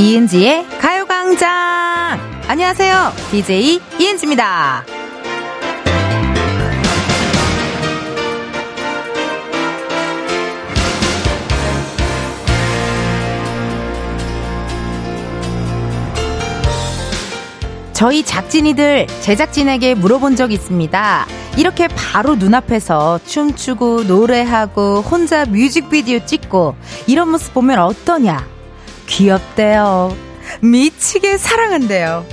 이은지의 가요광장! 안녕하세요. DJ 이은지입니다. 저희 작진이들 제작진에게 물어본 적 있습니다. 이렇게 바로 눈앞에서 춤추고 노래하고 혼자 뮤직비디오 찍고 이런 모습 보면 어떠냐? 귀엽대요. 미치게 사랑한대요.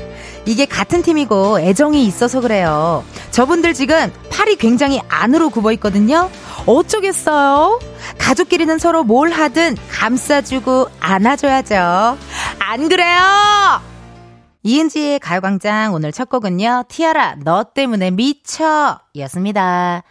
이게 같은 팀이고 애정이 있어서 그래요. 저분들 지금 팔이 굉장히 안으로 굽어 있거든요. 어쩌겠어요? 가족끼리는 서로 뭘 하든 감싸주고 안아줘야죠. 안 그래요? 이은지의 가요광장 오늘 첫 곡은요. 티아라 너 때문에 미쳐 였습니다.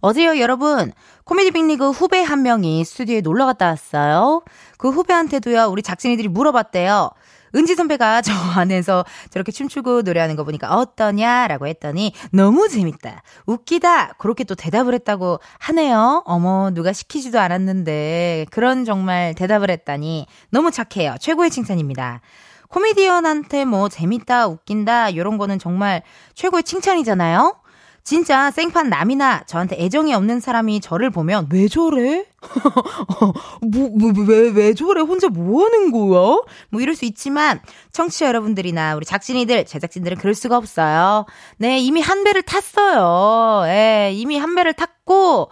어제요 여러분 코미디 빅리그 후배 한 명이 스튜디오에 놀러 갔다 왔어요. 그 후배한테도요 우리 작진이들이 물어봤대요. 은지 선배가 저 안에서 저렇게 춤추고 노래하는 거 보니까 어떠냐라고 했더니 너무 재밌다. 웃기다. 그렇게 또 대답을 했다고 하네요. 어머, 누가 시키지도 않았는데 그런 정말 대답을 했다니 너무 착해요. 최고의 칭찬입니다. 코미디언한테 뭐 재밌다, 웃긴다, 요런 거는 정말 최고의 칭찬이잖아요? 진짜 생판 남이나 저한테 애정이 없는 사람이 저를 보면 왜 저래? 뭐, 뭐, 왜, 왜 저래? 혼자 뭐 하는 거야? 뭐 이럴 수 있지만 청취자 여러분들이나 우리 작진이들, 제작진들은 그럴 수가 없어요. 네, 이미 한 배를 탔어요. 예, 이미 한 배를 탔고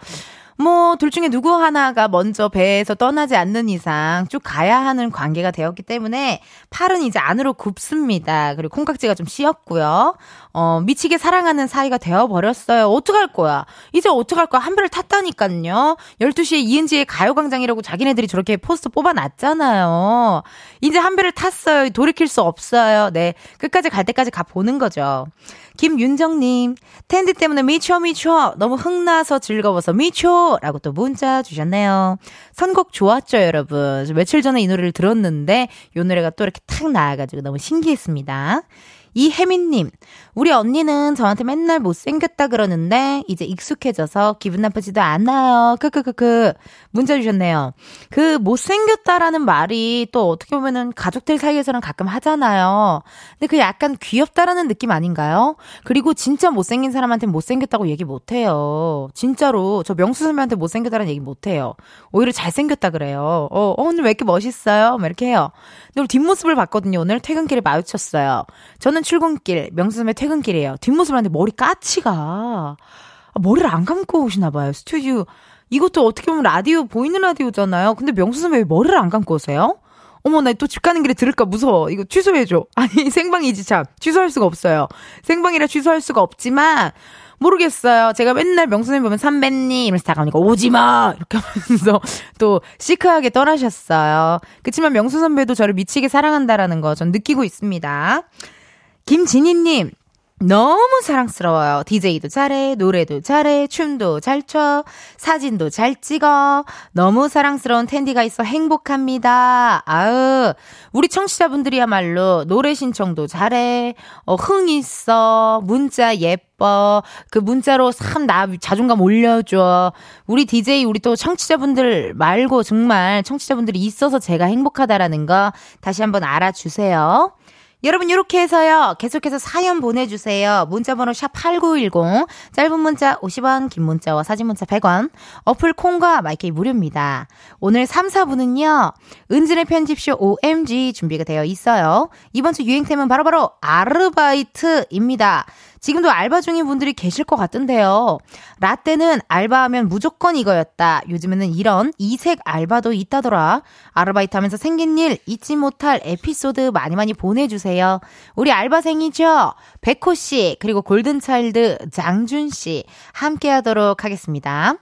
뭐, 둘 중에 누구 하나가 먼저 배에서 떠나지 않는 이상 쭉 가야 하는 관계가 되었기 때문에 팔은 이제 안으로 굽습니다. 그리고 콩깍지가 좀 씌었고요. 어, 미치게 사랑하는 사이가 되어버렸어요. 어떡할 거야? 이제 어떡할 거야? 한 배를 탔다니까요. 12시에 이은지의 가요광장이라고 자기네들이 저렇게 포스트 뽑아놨잖아요. 이제 한 배를 탔어요. 돌이킬 수 없어요. 네. 끝까지 갈 때까지 가 보는 거죠. 김윤정님, 텐디 때문에 미쳐, 미쳐. 너무 흥나서 즐거워서 미쳐. 라고 또 문자 주셨네요. 선곡 좋았죠, 여러분. 며칠 전에 이 노래를 들었는데, 이 노래가 또 이렇게 탁 나와가지고 너무 신기했습니다. 이혜민님, 우리 언니는 저한테 맨날 못생겼다 그러는데, 이제 익숙해져서 기분 나쁘지도 않아요. 크크크크. 문자 주셨네요. 그 못생겼다라는 말이 또 어떻게 보면은 가족들 사이에서는 가끔 하잖아요. 근데 그 약간 귀엽다라는 느낌 아닌가요? 그리고 진짜 못생긴 사람한테 못생겼다고 얘기 못해요. 진짜로. 저 명수 선배한테 못생겼다는 얘기 못해요. 오히려 잘생겼다 그래요. 어, 어, 오늘 왜 이렇게 멋있어요? 막 이렇게 해요. 근데 뒷모습을 봤거든요. 오늘 퇴근길에 마주쳤어요. 저는 출근길, 명수 선배 퇴근길이에요. 뒷모습을 하는데 머리 까치가. 아, 머리를 안 감고 오시나 봐요. 스튜디오. 이것도 어떻게 보면 라디오, 보이는 라디오잖아요. 근데 명수 선배 왜 머리를 안 감고 오세요? 어머, 나 또 집 가는 길에 들을까 무서워. 이거 취소해줘. 아니, 생방이지, 참. 취소할 수가 없어요. 생방이라 취소할 수가 없지만, 모르겠어요. 제가 맨날 명수님 보면 선배님 이러면서 다가오니까 오지 마! 이렇게 하면서 또 시크하게 떠나셨어요. 그치만 명수 선배도 저를 미치게 사랑한다라는 거 전 느끼고 있습니다. 김진희님, 너무 사랑스러워요. DJ도 잘해, 노래도 잘해, 춤도 잘 춰, 사진도 잘 찍어. 너무 사랑스러운 텐디가 있어 행복합니다. 아으, 우리 청취자분들이야말로 노래 신청도 잘해, 어, 흥 있어, 문자 예뻐, 그 문자로 참 나 자존감 올려줘. 우리 DJ, 우리 또 청취자분들 말고 정말 청취자분들이 있어서 제가 행복하다라는 거 다시 한번 알아주세요. 여러분 이렇게 해서요. 계속해서 사연 보내주세요. 문자번호 샵 8910 짧은 문자 50원 긴 문자와 사진 문자 100원 어플 콩과 마이크이 무료입니다. 오늘 3, 4분은요. 은진의 편집쇼 OMG 준비가 되어 있어요. 이번 주 유행템은 바로바로 아르바이트입니다. 지금도 알바 중인 분들이 계실 것 같던데요. 라떼는 알바하면 무조건 이거였다. 요즘에는 이런 이색 알바도 있다더라. 아르바이트 하면서 생긴 일 잊지 못할 에피소드 많이 많이 보내주세요. 우리 알바생이죠? 백호 씨, 그리고 골든차일드 장준 씨 함께 하도록 하겠습니다.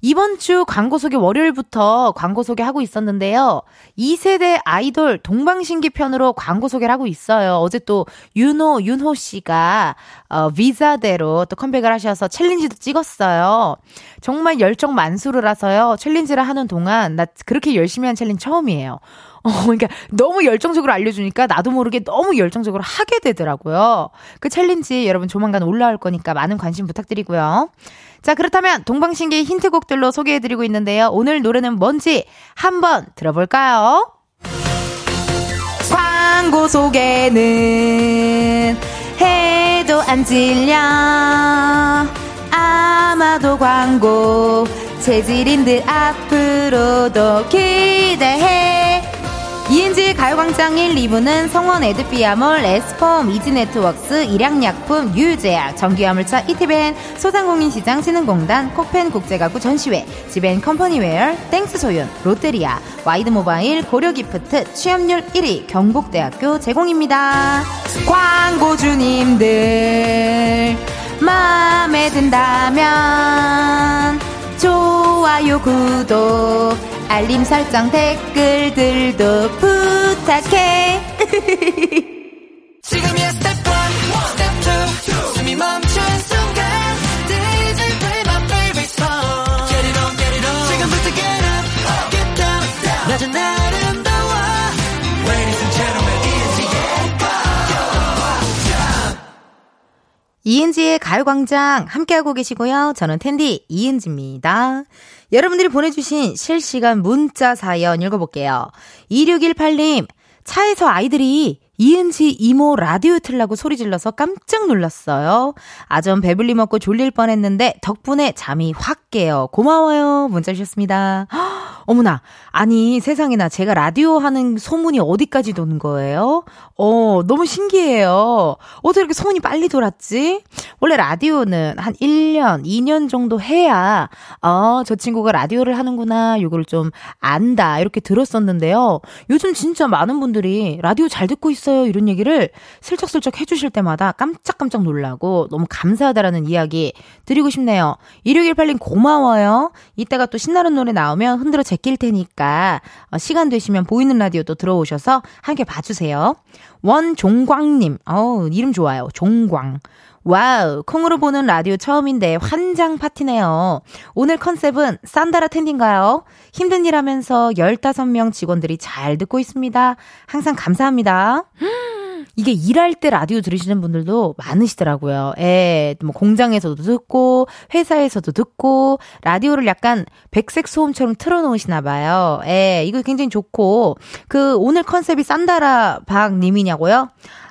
이번 주 광고 소개 월요일부터 광고 소개하고 있었는데요. 2세대 아이돌 동방신기 편으로 광고 소개를 하고 있어요. 어제 또 윤호, 윤호 씨가 어, Vuja De로 또 컴백을 하셔서 challenge도 찍었어요. 정말 열정 만수르라서요. challenge를 하는 동안 나 그렇게 열심히 한 challenge 처음이에요. 어, 그러니까 너무 열정적으로 알려주니까 나도 모르게 너무 열정적으로 하게 되더라고요. 그 challenge 여러분 조만간 올라올 거니까 많은 관심 부탁드리고요. 자, 그렇다면 동방신기 히트곡들로 소개해드리고 있는데요. 오늘 노래는 뭔지 한번 들어볼까요? 과 광고 소개는 해도 안 질려 아마도 광고 재질인 듯 앞으로도 기대해 이은지의 가요광장 1, 2부는 성원 에드피아몰, 에스펌, 이지네트웍스, 일양약품, 유유제약, 전기화물차 이티벤, 소상공인시장 진흥공단, 코펜 국제가구 전시회, 지벤 컴퍼니웨어, 땡스 소윤, 롯데리아, 와이드모바일, 고려기프트, 취업률 1위, 경북대학교 제공입니다. 광고주님들, 마음에 든다면, 좋아요, 구독, 알림 설정 댓글들도 부탁해. 지금이야 스텝 1, 스텝 2, 숨이 멈춘 순간 이은지의 가요광장 함께하고 계시고요. 저는 텐디 이은지입니다. 여러분들이 보내주신 실시간 문자 사연 읽어볼게요. 2618님, 차에서 아이들이 이은지 이모 라디오 틀라고 소리 질러서 깜짝 놀랐어요. 아전 배불리 먹고 졸릴 뻔 했는데 덕분에 잠이 확 깨요. 고마워요. 문자 주셨습니다. 어머나, 아니 세상에나 제가 라디오 하는 소문이 어디까지 도는 거예요? 어, 너무 신기해요. 어떻게 이렇게 소문이 빨리 돌았지? 원래 라디오는 한 1년, 2년 정도 해야, 어, 저 친구가 라디오를 하는구나, 요걸 좀 안다, 이렇게 들었었는데요. 요즘 진짜 많은 분들이 라디오 잘 듣고 있어요, 이런 얘기를 슬쩍슬쩍 해주실 때마다 깜짝깜짝 놀라고 너무 감사하다라는 이야기 드리고 싶네요. 2618님 고마워요. 이따가 또 신나는 노래 나오면 흔들어 제낄 테니까, 어, 시간 되시면 보이는 라디오 또 들어오셔서 함께 봐주세요. 원종광님, 어우, 이름 좋아요. 종광. 와우, 콩으로 보는 라디오 처음인데 환장 파티네요. 오늘 concept은 산다라 텐디인가요? 힘든 일 하면서 15명 직원들이 잘 듣고 있습니다. 항상 감사합니다. 이게 일할 때 라디오 들으시는 분들도 많으시더라고요. 예, 뭐 공장에서도 듣고, 회사에서도 듣고, 라디오를 약간 백색 소음처럼 틀어놓으시나 봐요. 예, 이거 굉장히 좋고, 그 오늘 컨셉이 산다라 박님이냐고요?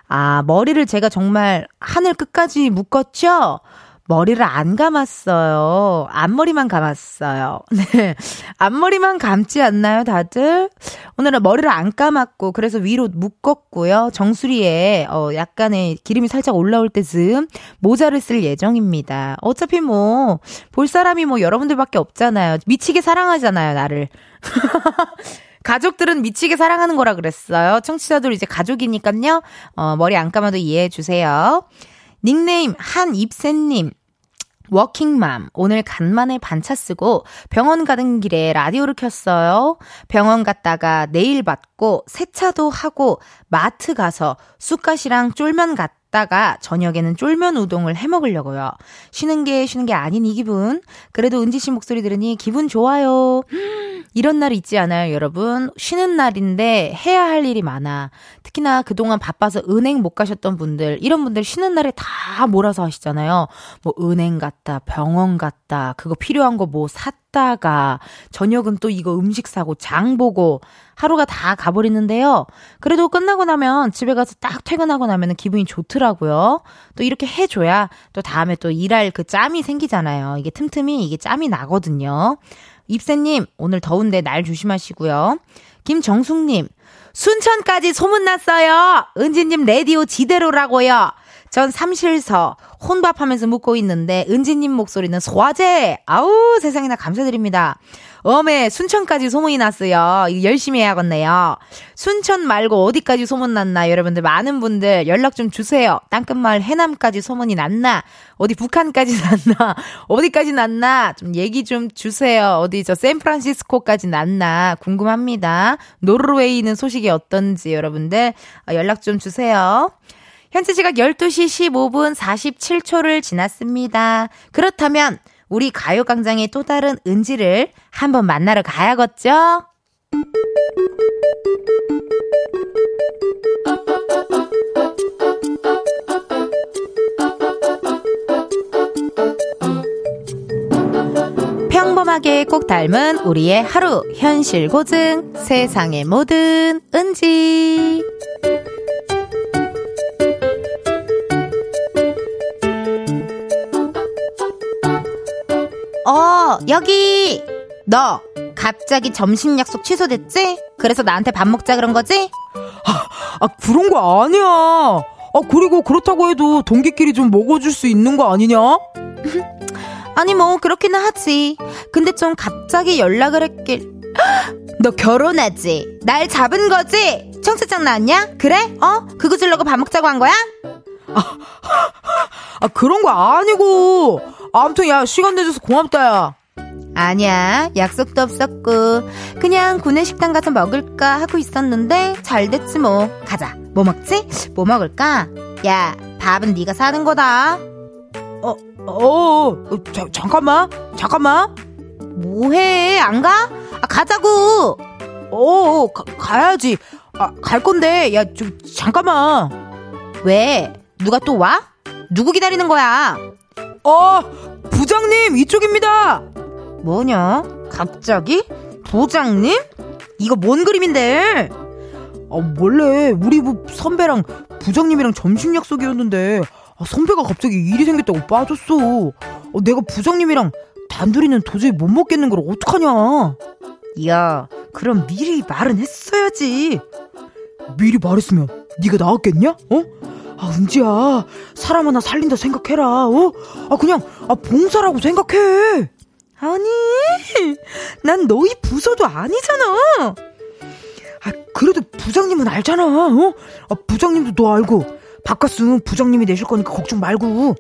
아, 머리를 제가 정말 하늘 끝까지 묶었죠? 머리를 안 감았어요. 앞머리만 감았어요. 네. 앞머리만 감지 않나요, 다들? 오늘은 머리를 안 감았고, 그래서 위로 묶었고요. 정수리에, 어, 약간의 기름이 살짝 올라올 때쯤 모자를 쓸 예정입니다. 어차피 뭐, 볼 사람이 뭐 여러분들밖에 없잖아요. 미치게 사랑하잖아요, 나를. 가족들은 미치게 사랑하는 거라 그랬어요. 청취자들 이제 가족이니까요. 어, 머리 안 감아도 이해해 주세요. 닉네임 한입새님. 워킹맘. 오늘 간만에 반차 쓰고 병원 가는 길에 라디오를 켰어요. 병원 갔다가 내일 받고 세차도 하고 마트 가서 쑥갓이랑 쫄면 갔 먹다가 저녁에는 쫄면 우동을 해 먹으려고요. 쉬는 게 쉬는 게 아닌 이 기분. 그래도 은지 씨 목소리 들으니 기분 좋아요. 이런 날 있지 않아요, 여러분? 쉬는 날인데 해야 할 일이 많아. 특히나 그동안 바빠서 은행 못 가셨던 분들, 이런 분들 쉬는 날에 다 몰아서 하시잖아요. 뭐 은행 갔다, 병원 갔다, 그거 필요한 거 뭐 샀다가, 저녁은 또 이거 음식 사고, 장 보고, 하루가 다 가버리는데요. 그래도 끝나고 나면 집에 가서 딱 퇴근하고 나면 기분이 좋더라고요. 또 이렇게 해줘야 또 다음에 또 일할 그 짬이 생기잖아요. 이게 틈틈이 이게 짬이 나거든요. 입새님, 오늘 더운데 날 조심하시고요. 김정숙님, 순천까지 소문났어요! 은지님 레디오 지대로라고요! 전 삼실서 혼밥하면서 묵고 있는데 은지님 목소리는 소화제! 아우 세상에나 감사드립니다. 어메 순천까지 소문이 났어요. 이거 열심히 해야겠네요. 순천 말고 어디까지 소문 났나 여러분들 많은 분들 연락 좀 주세요. 땅끝마을 해남까지 소문이 났나 어디 북한까지 났나 어디까지 났나 좀 얘기 좀 주세요. 어디 저 샌프란시스코까지 났나 궁금합니다. 노르웨이는 소식이 어떤지 여러분들 연락 좀 주세요. 현재 시각 12시 15분 47초를 지났습니다. 그렇다면 우리 가요광장의 또 다른 은지를 한번 만나러 가야겠죠? 평범하게 꼭 닮은 우리의 하루 현실 고증 세상의 모든 은지 여보, 여기! 너, 갑자기 점심 약속 취소됐지? 그래서 나한테 밥 먹자 그런 거지? 아, 아 그런 거 아니야. 아, 그리고 그렇다고 해도 동기끼리 좀 먹어줄 수 있는 거 아니냐? 아니, 뭐, 그렇기는 하지. 근데 좀 갑자기 연락을 했길. 너 결혼하지? 날 잡은 거지? 청첩장 나왔냐? 그래? 어? 그거 주려고 밥 먹자고 한 거야? 아, 아 그런 거 아니고. 아무튼, 야, 시간 내줘서 고맙다, 야. 아니야, 약속도 없었고, 그냥 구내식당 가서 먹을까 하고 있었는데, 잘 됐지 뭐. 가자. 뭐 먹지? 뭐 먹을까? 야, 밥은 네가 사는 거다. 어, 어, 어 자, 잠깐만, 잠깐만. 뭐해? 안 가? 아, 가자고! 어, 어 가, 가야지. 아, 갈 건데, 야, 좀, 잠깐만. 왜? 누가 또 와? 누구 기다리는 거야? 어, 부장님, 이쪽입니다! 뭐냐? 갑자기? 부장님? 이거 뭔 그림인데? 아, 원래 우리 부 선배랑 부장님이랑 점심 약속이었는데 아, 선배가 갑자기 일이 생겼다고 빠졌어. 어, 내가 부장님이랑 단둘이는 도저히 못 먹겠는 걸 어떡하냐. 야, 그럼 미리 말은 했어야지. 미리 말했으면 네가 나왔겠냐? 어? 아, 은지야. 사람 하나 살린다 생각해라. 어? 아, 그냥 아, 봉사라고 생각해. 아니, 난 너희 부서도 아니잖아. 아, 그래도 부장님은 알잖아. 어? 아, 부장님도 너 알고 바깥은 부장님이 내실 거니까 걱정 말고.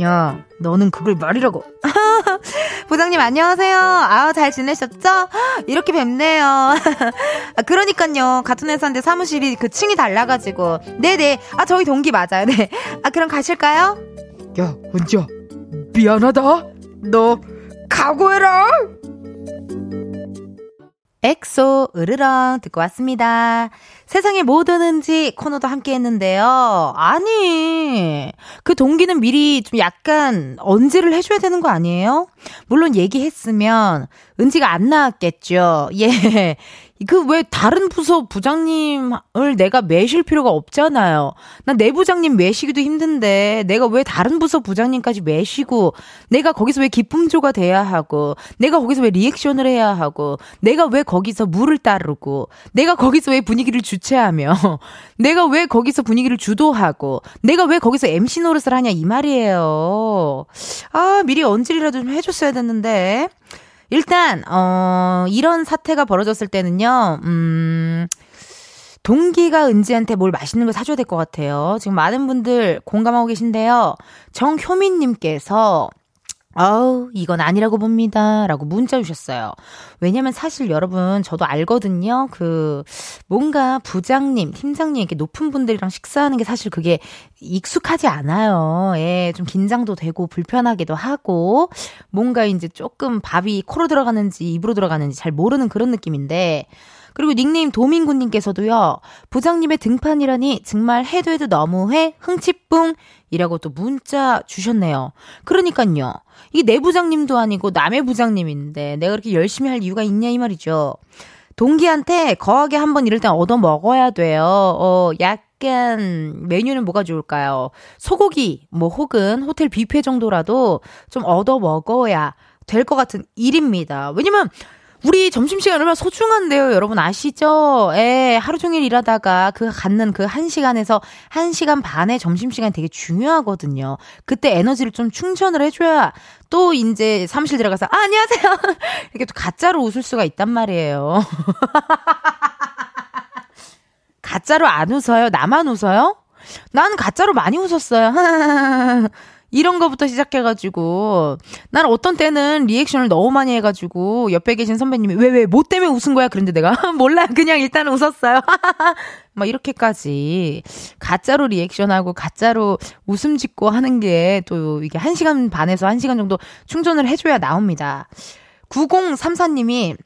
야, 너는 그걸 말이라고. 부장님 안녕하세요. 아, 잘 지내셨죠? 이렇게 뵙네요. 아, 그러니까요. 같은 회사인데 사무실이 그 층이 달라가지고. 네네. 아, 저희 동기 맞아요. 네. 아, 그럼 가실까요? 야, 은지야. 미안하다. 너 각오해라! 엑소 으르렁 듣고 왔습니다. 세상의 모든 은지 코너도 함께 했는데요. 아니, 그 동기는 미리 좀 약간 언질을 해줘야 되는 거 아니에요? 물론 얘기했으면 은지가 안 나왔겠죠. 예. 그 왜 다른 부서 부장님을 내가 모실 필요가 없잖아요. 난 내 부장님 매시기도 힘든데 내가 왜 다른 부서 부장님까지 매시고 내가 거기서 왜 기쁨조가 돼야 하고 내가 거기서 왜 리액션을 해야 하고 내가 왜 거기서 물을 따르고 내가 거기서 왜 분위기를 주최하며 내가 왜 거기서 분위기를 주도하고 내가 왜 거기서 MC 노릇을 하냐 이 말이에요. 아 미리 언질이라도 좀 해줬어야 됐는데 일단, 어, 이런 사태가 벌어졌을 때는요, 음, 동기가 은지한테 뭘 맛있는 걸 사줘야 될 것 같아요. 지금 많은 분들 공감하고 계신데요. 정효민님께서 아우, 이건 아니라고 봅니다. 라고 문자 주셨어요. 왜냐면 사실 여러분, 저도 알거든요. 그, 뭔가 부장님, 팀장님, 이렇게 높은 분들이랑 식사하는 게 사실 그게 익숙하지 않아요. 예, 좀 긴장도 되고, 불편하기도 하고, 뭔가 이제 조금 밥이 코로 들어가는지 입으로 들어가는지 잘 모르는 그런 느낌인데, 그리고 닉네임 도민구님께서도요, 부장님의 등판이라니 정말 해도 해도 너무해, 흥치뿡, 이라고 또 문자 주셨네요. 그러니까요. 이게 내 부장님도 아니고 남의 부장님인데 내가 그렇게 열심히 할 이유가 있냐 이 말이죠. 동기한테 거하게 한번 이럴 땐 얻어 먹어야 돼요. 어, 약간 메뉴는 뭐가 좋을까요? 소고기 뭐 혹은 호텔 뷔페 정도라도 좀 얻어 먹어야 될 것 같은 일입니다. 왜냐면 우리 점심시간 얼마나 소중한데요, 여러분 아시죠? 예, 하루 종일 일하다가 그 갖는 그한 시간에서 한 시간 반의 점심시간 되게 중요하거든요. 그때 에너지를 좀 충전을 해줘야 또 이제 사무실 들어가서, 아, 안녕하세요. 이렇게 또 가짜로 웃을 수가 있단 말이에요. 가짜로 안 웃어요? 나만 웃어요? 난 가짜로 많이 웃었어요. 이런 거부터 시작해가지고 나는 어떤 때는 리액션을 너무 많이 해가지고 옆에 계신 선배님이 왜 왜 뭐 때문에 웃은 거야? 그런데 내가 몰라 그냥 일단 웃었어요. 막 이렇게까지 가짜로 리액션하고 가짜로 웃음 짓고 하는 게 또 이게 1시간 반에서 1시간 정도 충전을 해줘야 나옵니다. 9034님이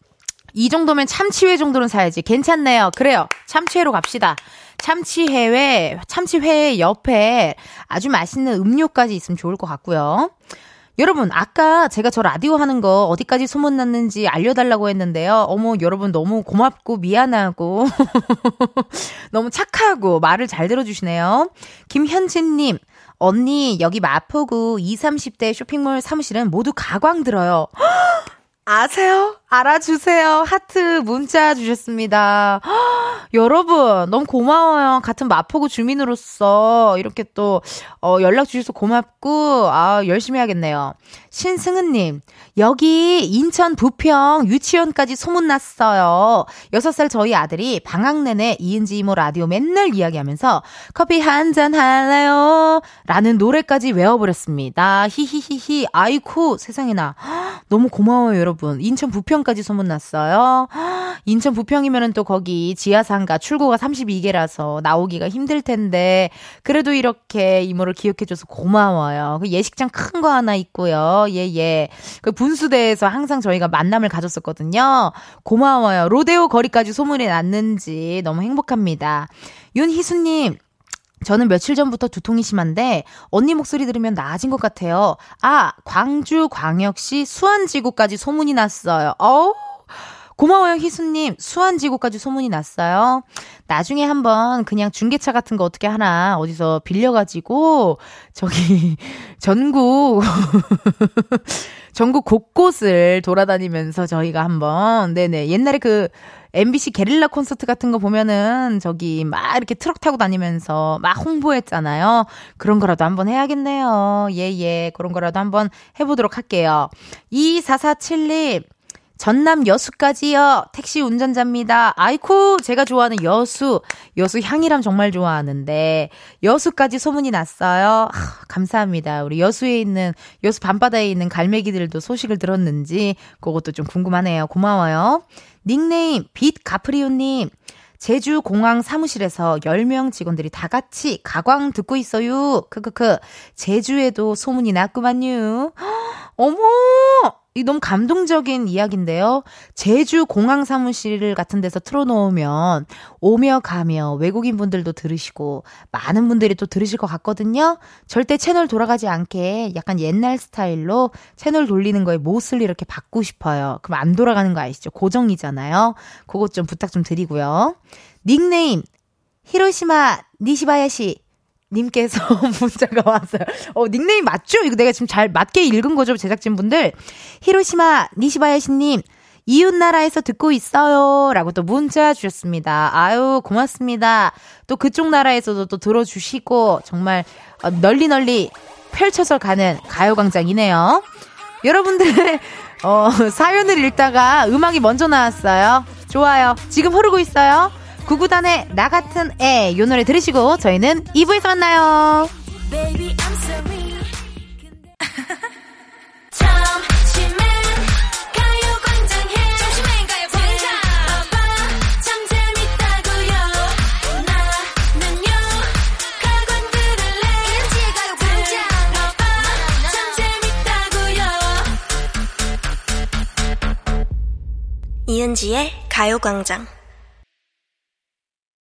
이 정도면 참치회 정도는 사야지. 괜찮네요. 그래요. 참치회로 갑시다. 참치회에, 참치회 옆에 아주 맛있는 음료까지 있으면 좋을 것 같고요. 여러분, 아까 제가 저 라디오 하는 거 어디까지 소문났는지 알려달라고 했는데요. 어머, 여러분 너무 고맙고 미안하고 너무 착하고 말을 잘 들어주시네요. 김현진님, 언니, 여기 마포구 20, 30대 쇼핑몰 사무실은 모두 가광 들어요. 아세요? 알아주세요. 하트 문자 주셨습니다. 허, 여러분, 너무 고마워요. 같은 마포구 주민으로서 이렇게 또, 어, 연락 주셔서 고맙고, 아, 열심히 하겠네요. 신승은님, 여기 인천 부평 유치원까지 소문났어요. 6살 저희 아들이 방학 내내 이은지 이모 라디오 맨날 이야기하면서 커피 한 잔 할래요? 라는 노래까지 외워버렸습니다. 히히히히, 아이쿠, 세상에나. 너무 고마워요, 여러분. 인천 부평까지 소문났어요. 인천 부평이면은 또 거기 지하상가 출구가 32개라서 나오기가 힘들 텐데, 그래도 이렇게 이모를 기억해줘서 고마워요. 그 예식장 큰 거 하나 있고요. 예, 예. 그 분수대에서 항상 저희가 만남을 가졌었거든요. 고마워요. 로데오 거리까지 소문이 났는지 너무 행복합니다. 윤희수님, 저는 며칠 전부터 두통이 심한데 언니 목소리 들으면 나아진 것 같아요. 아, 광주 광역시 수안지구까지 소문이 났어요. 어우. 고마워요, 희수님. 수안지구까지 소문이 났어요. 나중에 한번 그냥 중계차 같은 거 어떻게 하나 어디서 빌려가지고, 저기, 전국, 전국 곳곳을 돌아다니면서 저희가 한번, 네네. 옛날에 그, MBC 게릴라 콘서트 같은 거 보면은 저기 막 이렇게 트럭 타고 다니면서 막 홍보했잖아요. 그런 거라도 한번 해야겠네요. 예, 예. 그런 거라도 한번 해보도록 할게요. 2447님. 전남 여수까지요. 택시 운전자입니다. 아이쿠, 제가 좋아하는 여수. 여수 향이람 정말 좋아하는데, 여수까지 소문이 났어요. 아, 감사합니다. 우리 여수에 있는, 여수 밤바다에 있는 갈매기들도 소식을 들었는지, 그것도 좀 궁금하네요. 고마워요. 닉네임, 빛 가프리오님. 제주 공항 사무실에서 10명 직원들이 다 같이 가광 듣고 있어요. 크크크. 제주에도 소문이 났구만요. 어머! 이 너무 감동적인 이야기인데요. 제주 공항 사무실 같은 데서 틀어놓으면 오며 가며 외국인 분들도 들으시고 많은 분들이 또 들으실 것 같거든요. 절대 채널 돌아가지 않게 약간 옛날 스타일로 채널 돌리는 거에 못을 이렇게 받고 싶어요. 그럼 안 돌아가는 거 아시죠? 고정이잖아요. 그것 좀 부탁 좀 드리고요. 닉네임 히로시마 니시바야시 님께서 문자가 왔어요. 어, 닉네임 맞죠? 이거 내가 지금 잘 맞게 읽은 거죠, 제작진분들. 히로시마 니시바야시님, 이웃나라에서 듣고 있어요. 라고 또 문자 주셨습니다. 아유, 고맙습니다. 또 그쪽 나라에서도 또 들어주시고, 정말 어, 널리 널리 펼쳐서 가는 가요광장이네요. 여러분들, 어, 사연을 읽다가 음악이 먼저 나왔어요. 좋아요. 지금 흐르고 있어요. 구구단의 나 같은 애, 요 노래 들으시고 저희는 2부에서 만나요. Baby, 이은지의 가요광장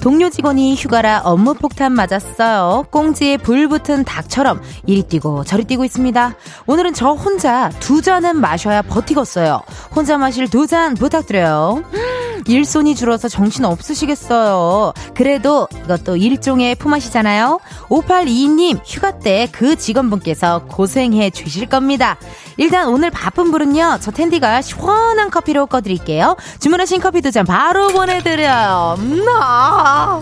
동료 직원이 휴가라 업무 폭탄 맞았어요. 꽁지에 불 붙은 닭처럼 이리 뛰고 저리 뛰고 있습니다. 오늘은 저 혼자 두 잔은 마셔야 버티겠어요. 혼자 마실 두 잔 부탁드려요. 일손이 줄어서 정신 없으시겠어요. 그래도 이것도 일종의 품앗이잖아요. 5822님 휴가 때 그 직원분께서 고생해 주실 겁니다. 일단 오늘 바쁜 분은요. 저 텐디가 시원한 커피로 꺼드릴게요. 주문하신 커피 두 잔 바로 보내드려요. 음, 아.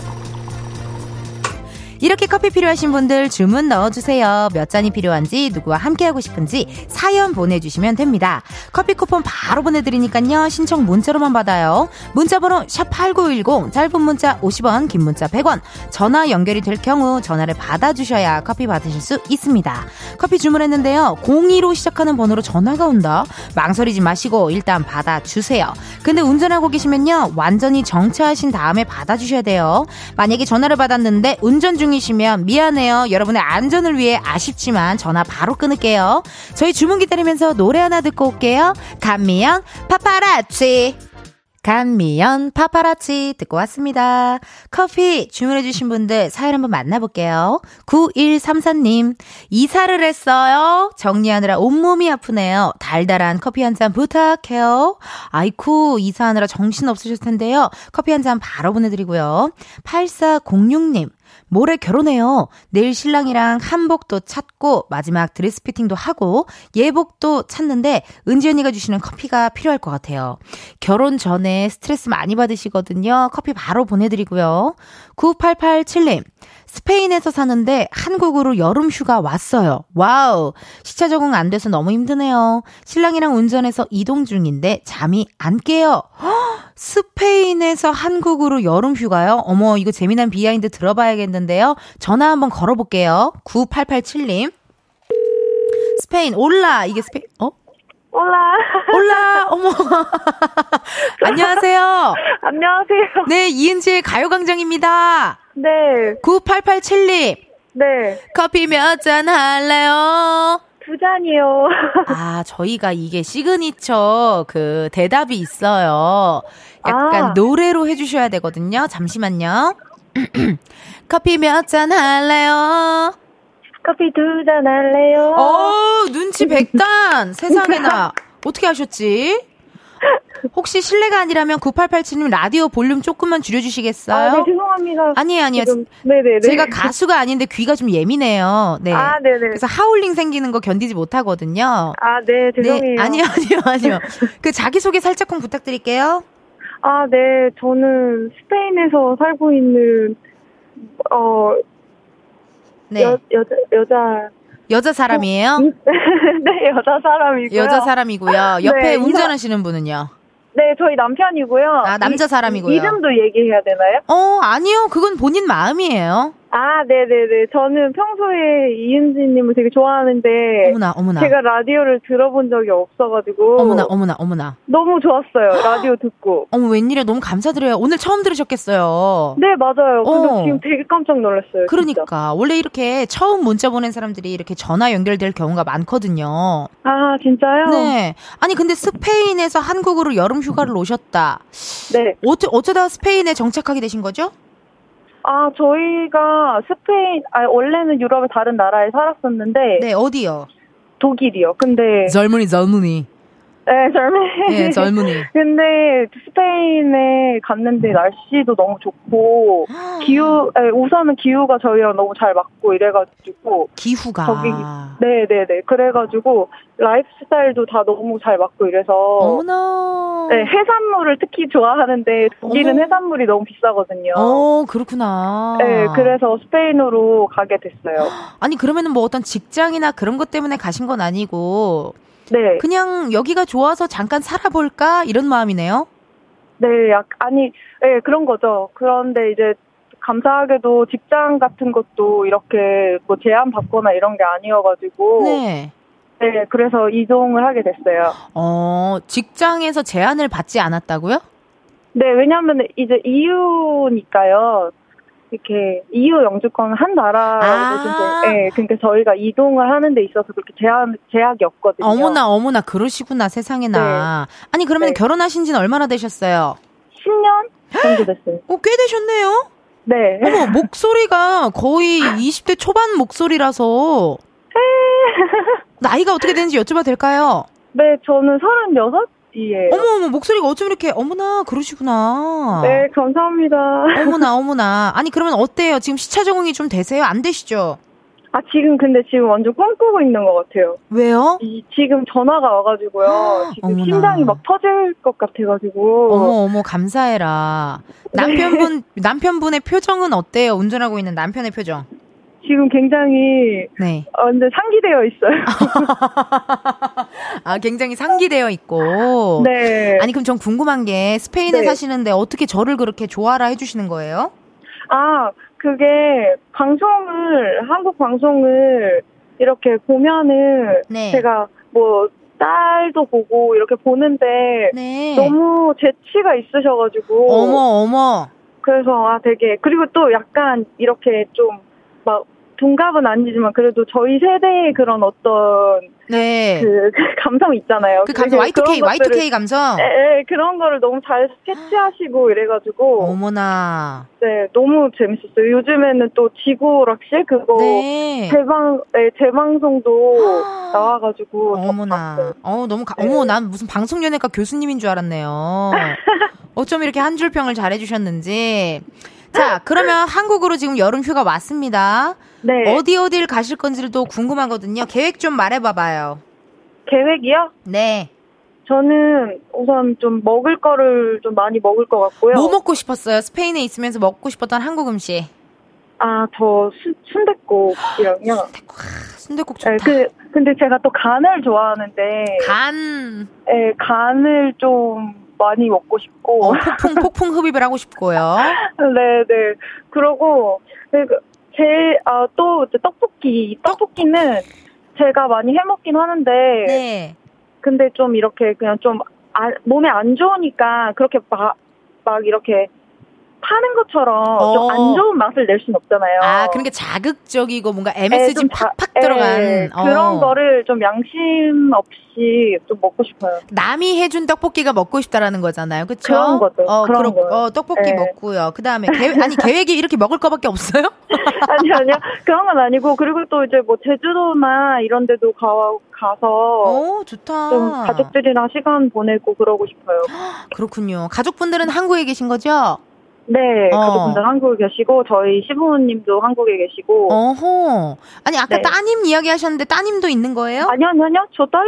이렇게 커피 필요하신 분들 주문 넣어주세요. 몇 잔이 필요한지 누구와 함께하고 싶은지 사연 보내주시면 됩니다. 커피 쿠폰 바로 보내드리니까요. 신청 문자로만 받아요. 문자번호 샵8910 짧은 문자 50원 긴 문자 100원 전화 연결이 될 경우 전화를 받아주셔야 커피 받으실 수 있습니다. 커피 주문했는데요. 02로 시작하는 번호로 전화가 온다. 망설이지 마시고 일단 받아주세요. 근데 운전하고 계시면요. 완전히 정차하신 다음에 받아주셔야 돼요. 만약에 전화를 받았는데 운전 중 중이시면 미안해요. 여러분의 안전을 위해 아쉽지만 전화 바로 끊을게요. 저희 주문 기다리면서 노래 하나 듣고 올게요. 감미연 파파라치. 간미연 파파라치 듣고 왔습니다. 커피 주문해주신 분들 사연 한번 만나볼게요. 9134님, 이사를 했어요. 정리하느라 온몸이 아프네요. 달달한 커피 한 잔 부탁해요. 아이쿠, 이사하느라 정신 없으실 텐데요. 커피 한 잔 바로 보내드리고요. 8406님, 모레 결혼해요. 내일 신랑이랑 한복도 찾고 마지막 드레스 fitting도 하고 예복도 찾는데 은지 언니가 주시는 커피가 필요할 것 같아요. 결혼 전에 스트레스 많이 받으시거든요. 커피 바로 보내드리고요. 9887님. 스페인에서 사는데 한국으로 여름 휴가 왔어요. 와우. 시차 적응 안 돼서 너무 힘드네요. 신랑이랑 운전해서 이동 중인데 잠이 안 깨요. 스페인에서 한국으로 여름 휴가요? 어머, 이거 재미난 behind 들어봐야겠는데요. 전화 한번 걸어볼게요. 9887님. 스페인, hola. 이게 스페인, 어? hola. Hola, 어머. 안녕하세요. 안녕하세요. 네, 이은지의 가요광장입니다. 네. 9887님. 네. 커피 몇 잔 할래요? 두 잔이요. 아, 저희가 이게 시그니처 그 대답이 있어요. 약간 아. 노래로 해주셔야 되거든요. 잠시만요. 커피 몇 잔 할래요? 커피 두 잔 할래요? 어, 눈치 백단! 세상에나. 어떻게 하셨지? 혹시 실례가 아니라면 9887님 라디오 볼륨 조금만 줄여주시겠어요? 아, 네, 죄송합니다. 아니에요, 아니에요. 네네네. 제가 가수가 아닌데 귀가 좀 예민해요. 네. 아, 네네. 그래서 하울링 생기는 거 견디지 못하거든요. 아, 네, 죄송해요. 네, 아니요, 아니요, 아니요. 그 자기소개 살짝쿵 부탁드릴게요. 아, 네, 저는 스페인에서 살고 있는, 어, 네. 여, 여자, 여자, 여자 사람이에요? 네, 여자 사람이고요. 여자 사람이고요. 옆에 네, 운전하시는 분은요? 네, 저희 남편이고요. 아, 남자 이- 사람이고요. 이름도 얘기해야 되나요? 어, 아니요. 그건 본인 마음이에요. 아, 네네네. 저는 평소에 이은지님을 되게 좋아하는데, 어머나, 어머나. 제가 라디오를 들어본 적이 없어가지고, 어머나, 어머나, 어머나. 너무 좋았어요. 라디오 듣고. 어머, 웬일이야. 너무 감사드려요. 오늘 처음 들으셨겠어요. 네, 맞아요. 근데 어. 지금 되게 깜짝 놀랐어요. 진짜. 그러니까. 원래 이렇게 처음 문자 보낸 사람들이 이렇게 전화 연결될 경우가 많거든요. 아, 진짜요? 네. 아니, 근데 스페인에서 한국으로 여름 휴가를 오셨다. 네. 어쩌, 어쩌다 스페인에 정착하게 되신 거죠? 아, 저희가 스페인, 아, 원래는 유럽의 다른 나라에 살았었는데, 네, 어디요? 독일이요. 근데, Germany, Germany. 네, Germany. 예, Germany. 근데 스페인에 갔는데 날씨도 너무 좋고, 기후, 에, 우선은 기후가 저희랑 너무 잘 맞고 이래가지고, 기후가. 거기- 네 네 네. 그래가지고, 라이프 스타일도 다 너무 잘 맞고 이래서, 어머나. 네, 해산물을 특히 좋아하는데, 독일은 어머. 해산물이 너무 비싸거든요. 어, 그렇구나. 네, 그래서 스페인으로 가게 됐어요. 아니, 그러면은 뭐 어떤 직장이나 그런 것 때문에 가신 건 아니고, 네. 그냥 여기가 좋아서 잠깐 살아볼까? 이런 마음이네요? 네, 약, 아니, 네, 그런 거죠. 그런데 이제, 감사하게도 직장 같은 것도 이렇게 뭐 제한 받거나 이런 게 아니어가지고. 네. 네, 그래서 이동을 하게 됐어요. 어, 직장에서 제안을 받지 않았다고요? 네, 왜냐면 이제 EU니까요. 이렇게 EU 영주권 한 나라라고 아. 네, 그러니까 저희가 이동을 하는 데 있어서 그렇게 제한, 제약이 없거든요. 어머나, 어머나, 그러시구나, 세상에나. 아니, 그러면 네. 결혼하신 지는 얼마나 되셨어요? 10년 정도 됐어요. 어, 꽤 되셨네요? 네. 어머, 목소리가 거의 20대 초반 목소리라서. 나이가 어떻게 되는지 여쭤봐도 될까요? 네, 저는 36 이에요. 어머, 어머, 목소리가 어쩜 이렇게, 어머나, 그러시구나. 네, 감사합니다. 어머나, 어머나. 아니, 그러면 어때요? 지금 시차 적응이 좀 되세요? 안 되시죠? 아, 지금 근데 지금 완전 꿈꾸고 있는 것 같아요. 왜요? 이, 지금 전화가 와가지고요. 지금 어머나. 심장이 막 터질 것 같아가지고. 어머, 어머, 감사해라. 남편분, 남편분의 표정은 어때요? 운전하고 있는 남편의 표정. 지금 굉장히 네. 완전 상기되어 있어요. 아, 굉장히 상기되어 있고. 네. 아니, 그럼 전 궁금한 게 스페인에 네. 사시는데 어떻게 저를 그렇게 좋아라 해 주시는 거예요? 아, 그게 방송을, 한국 방송을 이렇게 보면은 네. 제가 뭐 딸도 보고 이렇게 보는데 네. 너무 재치가 있으셔가지고. 어머, 어머. 그래서 아 되게, 그리고 또 약간 이렇게 좀 막 동갑은 아니지만 그래도 저희 세대의 그런 어떤 네. 그, 그 감성 있잖아요. 그 감성 되게 Y2K 그런 것들을- Y2K 감성. 예, 예, 그런 거를 너무 잘 스케치하시고 이래가지고 어머나. 네 너무 재밌었어요. 요즘에는 또 지구 락실 그거 네. 재방 예, 재방송도 나와가지고 저 어머나. 봤어요. 어, 너무, 가, 네. 어머, 난 무슨 방송연예과 교수님인 줄 알았네요. 어쩜 이렇게 한 줄 평을 잘해주셨는지. 자, 그러면 한국으로 지금 여름 휴가 왔습니다. 네 어디 어딜 가실 건지를 또 궁금하거든요. 계획 좀 말해봐봐요. 계획이요? 네. 저는 우선 좀 먹을 거를 좀 많이 먹을 것 같고요. 뭐 먹고 싶었어요? 스페인에 있으면서 먹고 싶었던 한국 음식. 아 저 순댓국이랑요. 순대국 좋다. 네, 그 근데 제가 또 간을 좋아하는데 간. 예, 간을 좀 많이 먹고 싶고 어, 폭풍, 폭풍 흡입을 하고 싶고요. 네, 네. 그러고 그 제일 아, 또 이제 떡볶이. 떡볶이는 제가 많이 해 먹긴 하는데 네. 근데 좀 이렇게 그냥 좀 아, 몸에 안 좋으니까 그렇게 막, 막 이렇게 파는 것처럼 좀 어. 안 좋은 맛을 낼순 없잖아요. 아, 그러니까 자극적이고 뭔가 예, MSG 좀 자- 팍팍 예, 들어간. 어. 그런 거를 좀 양심 없이 좀 먹고 싶어요. 남이 해준 떡볶이가 먹고 싶다라는 거잖아요. 그쵸? 그런 거죠. 어, 그런 거요. 어, 떡볶이 네. 먹고요. 그 다음에, 계획, 아니, 계획이 이렇게 먹을 거밖에 없어요? 아니 아니요 그런 건 아니고 그리고 또 이제 뭐 제주도나 이런 데도 가 가서 오, 좋다. 좀 가족들이랑 시간 보내고 그러고 싶어요. 그렇군요. 가족분들은 한국에 계신 거죠? 네, 어. 가족분들 한국에 계시고 저희 시부모님도 한국에 계시고 어허. 아니, 아까 네. 따님 이야기 하셨는데 따님도 있는 거예요? 아니요 아니요 아니요 저딸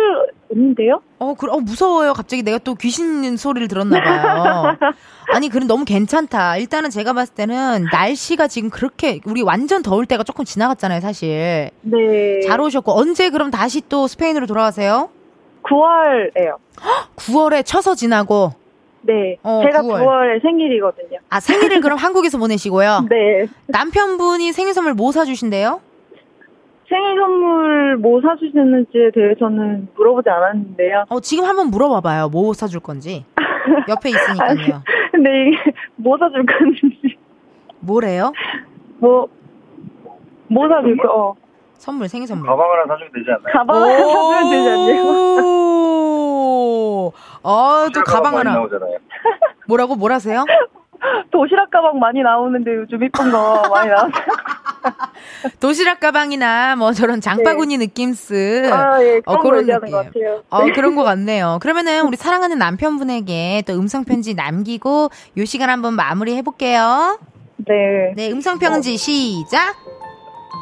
있는데요. 어, 그, 어, 무서워요. 갑자기 내가 또 귀신 소리를 들었나 봐요. 아니, 그럼 너무 괜찮다. 일단은 제가 봤을 때는 날씨가 지금 그렇게, 우리 완전 더울 때가 조금 지나갔잖아요, 사실. 네. 잘 오셨고, 언제 그럼 다시 또 스페인으로 돌아가세요? 9월에요. 9월에 쳐서 지나고, 네. 어, 제가 9월. 9월. 에 생일이거든요. 아, 생일을 그럼 한국에서 보내시고요. 네. 남편분이 생일 선물 뭐 사주신대요? 생일 선물 뭐 사주셨는지에 대해서는 물어보지 않았는데요. 어, 지금 한번 물어봐봐요. 뭐 사줄 건지. 옆에 있으니까요. 근데 이게 뭐 사줄 건지 뭐래요? 뭐, 뭐 사줄 거? 어. 선물, 생일 선물. 가방 하나 사주면 되지 않나요? 가방 하나 사주면 되지 않나요? 오, 어, 또 가방 많이 하나. 나오잖아요. 뭐라고, 뭐라세요? 도시락 가방 많이 나오는데 요즘 이쁜 거 많이 나와요. 도시락 가방이나 뭐 저런 장바구니 느낌스. 아, 예, 그런 어, 거 그런 느낌. 것 같아요. 어, 그런 것 같네요. 그러면은 우리 사랑하는 남편분에게 또 음성 편지 남기고 요 시간 한번 마무리 해볼게요. 네. 네, 음성 편지 시작!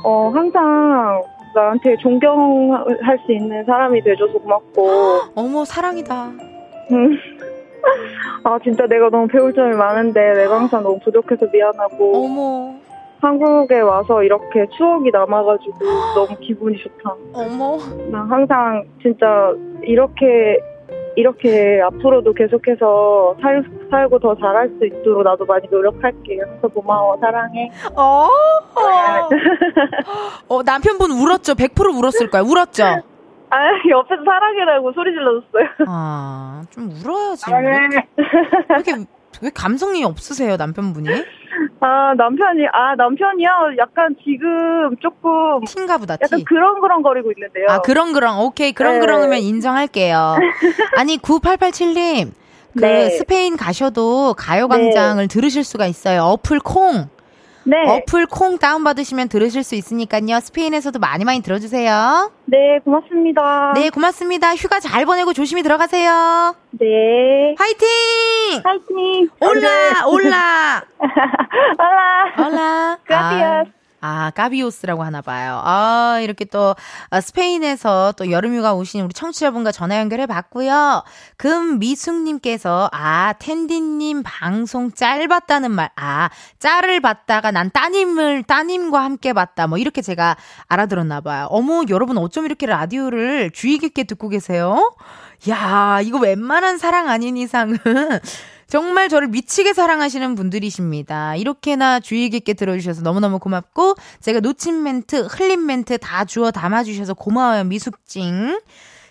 어, 항상 나한테 존경할 수 있는 사람이 돼줘서 고맙고, 어머, 사랑이다. 음. 아, 진짜 내가 너무 배울 점이 많은데, 내가 항상 너무 부족해서 미안하고, 어머, 한국에 와서 이렇게 추억이 남아가지고 너무 기분이 좋다. 어머. 나 항상 진짜 이렇게, 이렇게 앞으로도 계속해서 살, 살고 더 잘할 수 있도록 나도 많이 노력할게. 그래서 고마워, 사랑해. 어. 어, 남편분 울었죠? 100% 울었을 거야. 울었죠? 아, 옆에서 사랑해라고 소리 질러줬어요. 아, 좀 울어야지. 왜, 왜 이렇게, 왜 감성이 없으세요, 남편분이? 아, 남편이, 아, 남편이요? 약간 지금 조금, 티인가 보다, 티. 약간 그렁그렁 거리고 있는데요. 아, 그렁그렁. 오케이. 네. 그렁그렁이면 인정할게요. 아니, 9887님. 그 네. 스페인 가셔도 가요광장을 들으실 수가 있어요. 어플 콩. 네. 어플 콩 다운받으시면 들으실 수 있으니까요. 스페인에서도 많이 많이 들어주세요. 네, 고맙습니다. 네, 고맙습니다. 휴가 잘 보내고 조심히 들어가세요. 네. 화이팅! 파이팅! 올라, 올라! 올라! 올라. Gracias. 아, 아, 까비오스라고 하나 봐요. 아, 이렇게 또 아, 스페인에서 또 여름휴가 오신 우리 청취자분과 전화 연결해 봤고요. 금미숙님께서 아, 텐디님 방송 짧았다는 말. 아, 짤을 봤다가 난 따님을 따님과 함께 봤다. 뭐 이렇게 제가 알아들었나 봐요. 어머, 여러분 어쩜 이렇게 라디오를 주의 깊게 듣고 계세요? 야, 이거 웬만한 사랑 아닌 이상은 정말 저를 미치게 사랑하시는 분들이십니다. 이렇게나 주의 깊게 들어주셔서 너무너무 고맙고, 제가 놓친 멘트, 흘린 멘트 다 주워 담아주셔서 고마워요, 미숙징.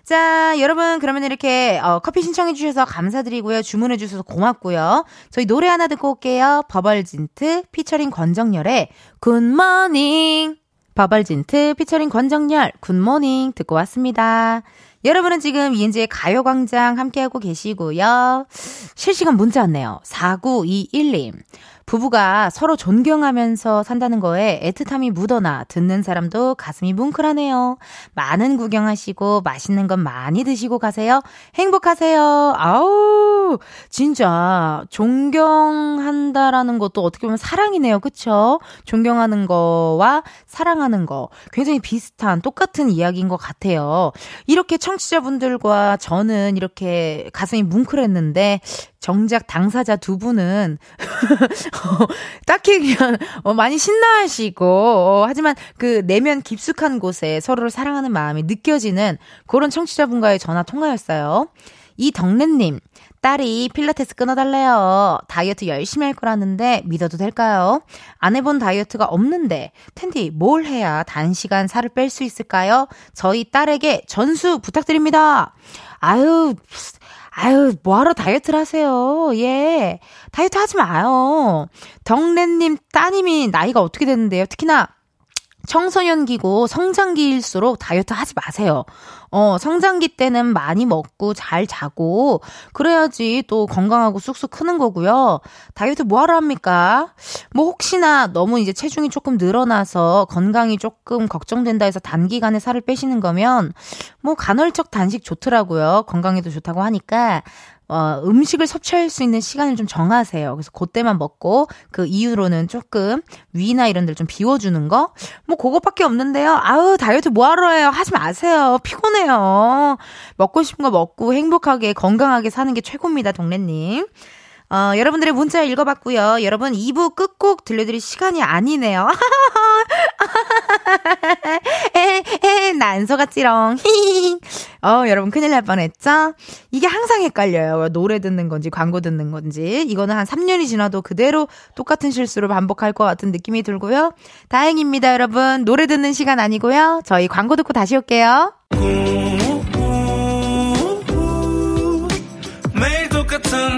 자, 여러분, 그러면 이렇게, 어, 커피 신청해 주셔서 감사드리고요. 주문해 주셔서 고맙고요. 저희 노래 하나 듣고 올게요. 버벌진트, 피처링 권정열의 굿모닝. 버벌진트, 피처링 권정열, 굿모닝 듣고 왔습니다. 여러분은 지금 이은지의 가요광장 함께하고 계시고요. 실시간 문자 왔네요. 4921님. 부부가 서로 존경하면서 산다는 거에 애틋함이 묻어나 듣는 사람도 가슴이 뭉클하네요. 많은 구경하시고 맛있는 것 많이 드시고 가세요. 행복하세요. 아우, 진짜 존경한다라는 것도 어떻게 보면 사랑이네요. 그쵸? 존경하는 거와 사랑하는 거 굉장히 비슷한 똑같은 이야기인 것 같아요. 이렇게 청취자분들과 저는 이렇게 가슴이 뭉클했는데 정작 당사자 두 분은 어, 딱히 그냥 어, 많이 신나하시고 어, 하지만 그 내면 깊숙한 곳에 서로를 사랑하는 마음이 느껴지는 그런 청취자분과의 전화 통화였어요. 이덕래님 딸이 필라테스 끊어달래요. 다이어트 열심히 할 거라는데 믿어도 될까요? 안 해본 다이어트가 없는데 텐디 뭘 해야 단시간 살을 뺄 수 있을까요? 저희 딸에게 전수 부탁드립니다. 아유 아유, 뭐하러 다이어트를 하세요? 예. 다이어트 하지 마요. 덕래님 따님이 나이가 어떻게 됐는데요? 특히나 청소년기고 성장기일수록 다이어트 하지 마세요. 어, 성장기 때는 많이 먹고 잘 자고 그래야지 또 건강하고 쑥쑥 크는 거고요. 다이어트 뭐 하러 합니까? 뭐 혹시나 너무 이제 체중이 조금 늘어나서 건강이 조금 걱정된다 해서 단기간에 살을 빼시는 거면 뭐 간헐적 단식 좋더라고요. 건강에도 좋다고 하니까 어, 음식을 섭취할 수 있는 시간을 좀 정하세요. 그래서 그때만 먹고 그 이후로는 조금 위나 이런 데를 좀 비워주는 거? 뭐 그것밖에 없는데요. 아우 다이어트 뭐하러 해요. 하지 마세요. 피곤해요. 먹고 싶은 거 먹고 행복하게 건강하게 사는 게 최고입니다. 동래님. 어, 여러분들의 문자 읽어봤고요. 여러분 2부 끝곡 들려드릴 시간이 아니네요. 에, 에, 난 속았지롱. 어, 여러분 큰일 날 뻔했죠? 이게 항상 헷갈려요. 노래 듣는 건지 광고 듣는 건지. 이거는 한 3년이 지나도 그대로 똑같은 실수를 반복할 것 같은 느낌이 들고요. 다행입니다, 여러분. 노래 듣는 시간 아니고요. 저희 광고 듣고 다시 올게요. 매일 똑같은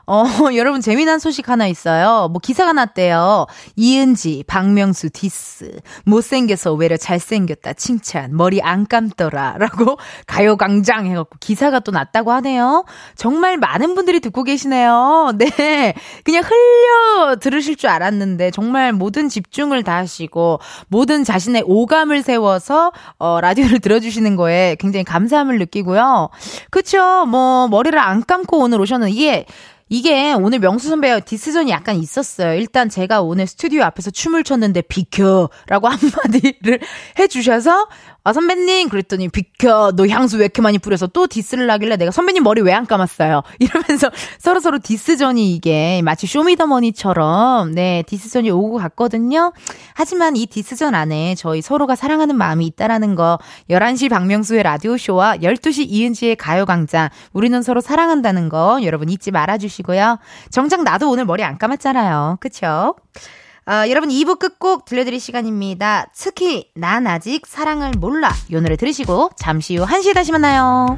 어, 여러분 재미난 소식 하나 있어요. 뭐 기사가 났대요. 이은지, 박명수 디스. 못생겨서 외려 잘생겼다 칭찬. 머리 안 감더라. 라고 가요광장 해갖고 기사가 또 났다고 하네요. 정말 많은 분들이 듣고 계시네요. 네. 그냥 흘려 들으실 줄 알았는데 정말 모든 집중을 다 하시고 모든 자신의 오감을 세워서 어, 라디오를 들어주시는 거에 굉장히 감사함을 느끼고요. 그쵸. 뭐 머리를 안 감고 오늘 오셨는 이게 이게 오늘 명수 선배와 디스전이 약간 있었어요. 일단 제가 오늘 스튜디오 앞에서 춤을 췄는데 비켜라고 한마디를 해주셔서 아 선배님 그랬더니 비켜 너 향수 왜 이렇게 많이 뿌려서 또 디스를 하길래 내가 선배님 머리 왜 안 감았어요 이러면서 서로 서로 디스전이 이게 마치 쇼미더머니처럼 네 디스전이 오고 갔거든요. 하지만 이 디스전 안에 저희 서로가 사랑하는 마음이 있다라는 거 11시 박명수의 라디오 쇼와 12시 이은지의 가요광장 우리는 서로 사랑한다는 거 여러분 잊지 말아주시고 요. 정작 나도 오늘 머리 안 감았잖아요. 그쵸? 어, 여러분 2부 끝곡 들려드릴 시간입니다. 특히 난 아직 사랑을 몰라 이 노래 들으시고 잠시 후 1시에 다시 만나요.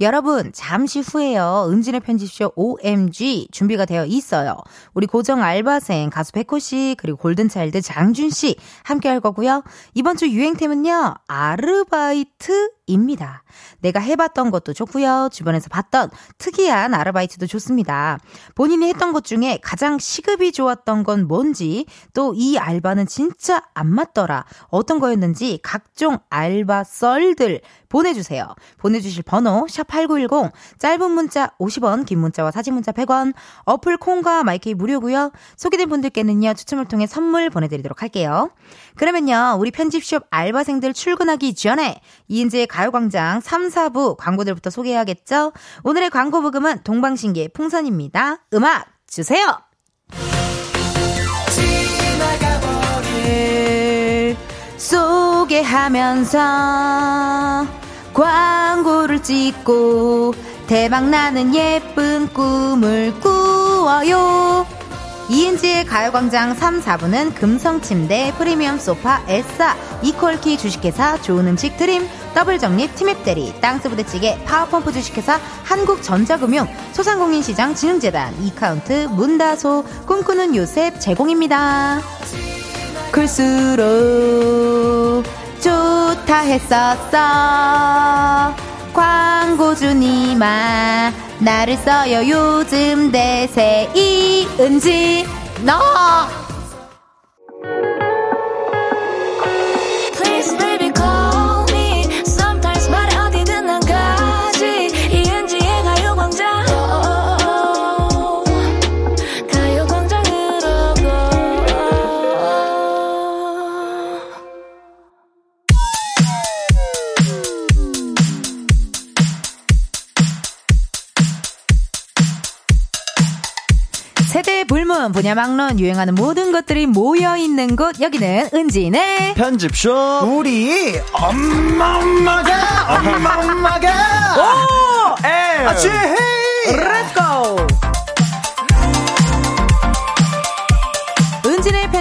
여러분, 잠시 후에요. 은진의 편집쇼 OMG 준비가 되어 있어요. 우리 고정 알바생 가수 백호 씨, 그리고 골든차일드 장준 씨 함께 할 거고요. 이번 주 유행템은요, 아르바이트 입니다. 내가 해봤던 것도 좋고요. 주변에서 봤던 특이한 아르바이트도 좋습니다. 본인이 했던 것 중에 가장 시급이 좋았던 건 뭔지 또 이 알바는 진짜 안 맞더라. 어떤 거였는지 각종 알바 썰들 보내주세요. 보내주실 번호 샵8910 짧은 문자 50원 긴 문자와 사진 문자 100원 어플 콩과 마이크이 무료고요. 소개된 분들께는요. 추첨을 통해 선물 보내드리도록 할게요. 그러면요. 우리 편집숍 알바생들 출근하기 전에 이은지의 가요광장 3, 4부 광고들부터 소개해야겠죠? 오늘의 광고 부금은 동방신기의 풍선입니다. 음악 주세요! 소개하면서 광고를 찍고 대박나는 예쁜 꿈을 꾸어요. 이은지의 가요광장 3, 4부는 금성침대, 프리미엄 소파, 에싸, 이퀄키 주식회사, 좋은 음식 드림, 더블정립, 티맵대리, 땅스부대찌개, 파워펌프 주식회사, 한국전자금융, 소상공인시장 진흥재단, 이카운트, 문다소, 꿈꾸는 요셉 제공입니다. 클수록 좋다 했었어. 광고주님아, 나를 써요 요즘 대세 이은지, 너! 세대의 불문, 분야 막론, 유행하는 모든 것들이 모여있는 곳, 여기는 은지네. 편집쇼 우리 엄마 엄마가 엄마 엄마가 오! 에 아치 헤이 Let's go! 은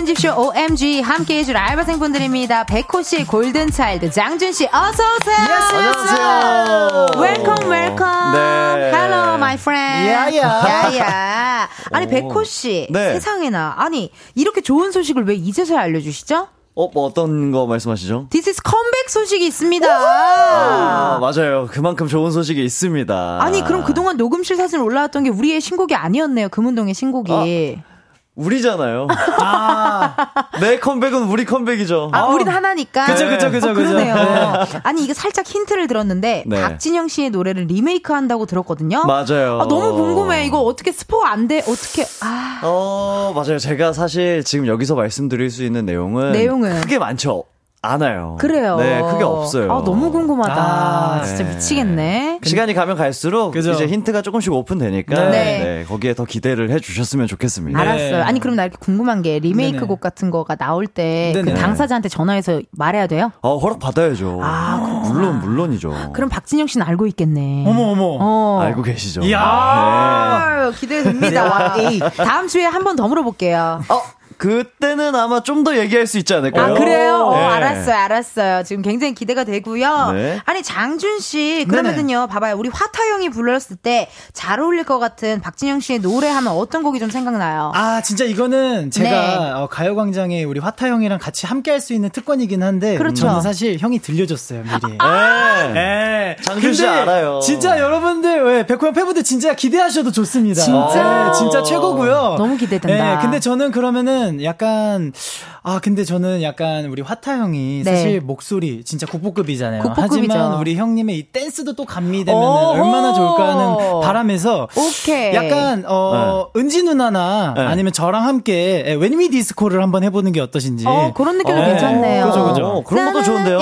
편집쇼 OMG 함께 해줄 알바생분들입니다. 백호씨, 골든차일드, 장준씨, 어서오세요! 안녕하세요. 웰컴, 웰컴. 네. Hello, my friend. 야야. 야야. 아니, 오. 백호씨. 네. 세상에나. 아니, 이렇게 좋은 소식을 왜 이제서야 알려주시죠? 어, 뭐 어떤 거 말씀하시죠? This is 컴백 소식이 있습니다. 아, 맞아요. 그만큼 좋은 소식이 있습니다. 아니, 그럼 그동안 녹음실 사진 올라왔던 게 우리의 신곡이 아니었네요. 금운동의 신곡이. 우리잖아요. 아 내 컴백은 우리 컴백이죠. 아, 우리는 하나니까. 그죠, 그죠, 그죠, 어, 그죠. 그러네요. 네. 아니, 이게 살짝 힌트를 들었는데, 네. 박진영 씨의 노래를 리메이크 한다고 들었거든요. 맞아요. 아, 너무 궁금해. 이거 어떻게 스포 안 돼? 어떻게, 아. 어, 맞아요. 제가 사실 지금 여기서 말씀드릴 수 있는 내용은 내용은? 크게 많죠. 않아요. 그래요. 네, 크게 없어요. 아, 너무 궁금하다. 아, 진짜 네. 미치겠네. 시간이 가면 갈수록 그죠. 이제 힌트가 조금씩 오픈되니까 네. 네. 거기에 더 기대를 해 주셨으면 좋겠습니다. 네. 알았어요. 아니, 그럼 나 이렇게 궁금한 게 리메이크 네네. 곡 같은 거가 나올 때 그. 당사자한테 전화해서 말해야 돼요? 어, 허락 받아야죠. 아, 그렇구나. 물론 물론이죠. 그럼 박진영 씨는 알고 있겠네. 어머 어머 어. 알고 계시죠. 이야. 아유, 기대됩니다. 다음 주에 한 번 더 물어볼게요. 어, 그때는 아마 좀 더 얘기할 수 있지 않을까요? 아, 그래요? 어, 네. 알았어요, 알았어요. 지금 굉장히 기대가 되고요. 네. 아니, 장준 씨, 그러면은요, 봐봐요. 우리 화타 형이 불렀을 때 잘 어울릴 것 같은 박진영 씨의 노래 하면 어떤 곡이 좀 생각나요? 아 진짜 이거는 제가 네. 어, 가요광장에 우리 화타 형이랑 같이 함께 할 수 있는 특권이긴 한데 그렇죠. 저는 사실 형이 들려줬어요 미리 네. 네. 장준 씨 근데 알아요. 진짜 여러분들 왜 백호 형 팬분들 진짜 기대하셔도 좋습니다. 진짜? 네, 진짜 최고고요. 너무 기대된다. 네, 근데 저는 그러면은 약간 아 근데 저는 약간 우리 화타 형이 네. 사실 목소리 진짜 국보급이잖아요. 국보급이죠. 하지만 우리 형님의 이 댄스도 또 감미되면. 얼마나 좋을까 하는 바람에서 오케이. 약간 어 은지 누나나 네. 아니면 저랑 함께 웬미 디스코를 한번 해보는 게 어떠신지. 어, 그런 느낌도 어, 괜찮네요. 그죠, 그죠. 어, 그런 것도 좋은데요.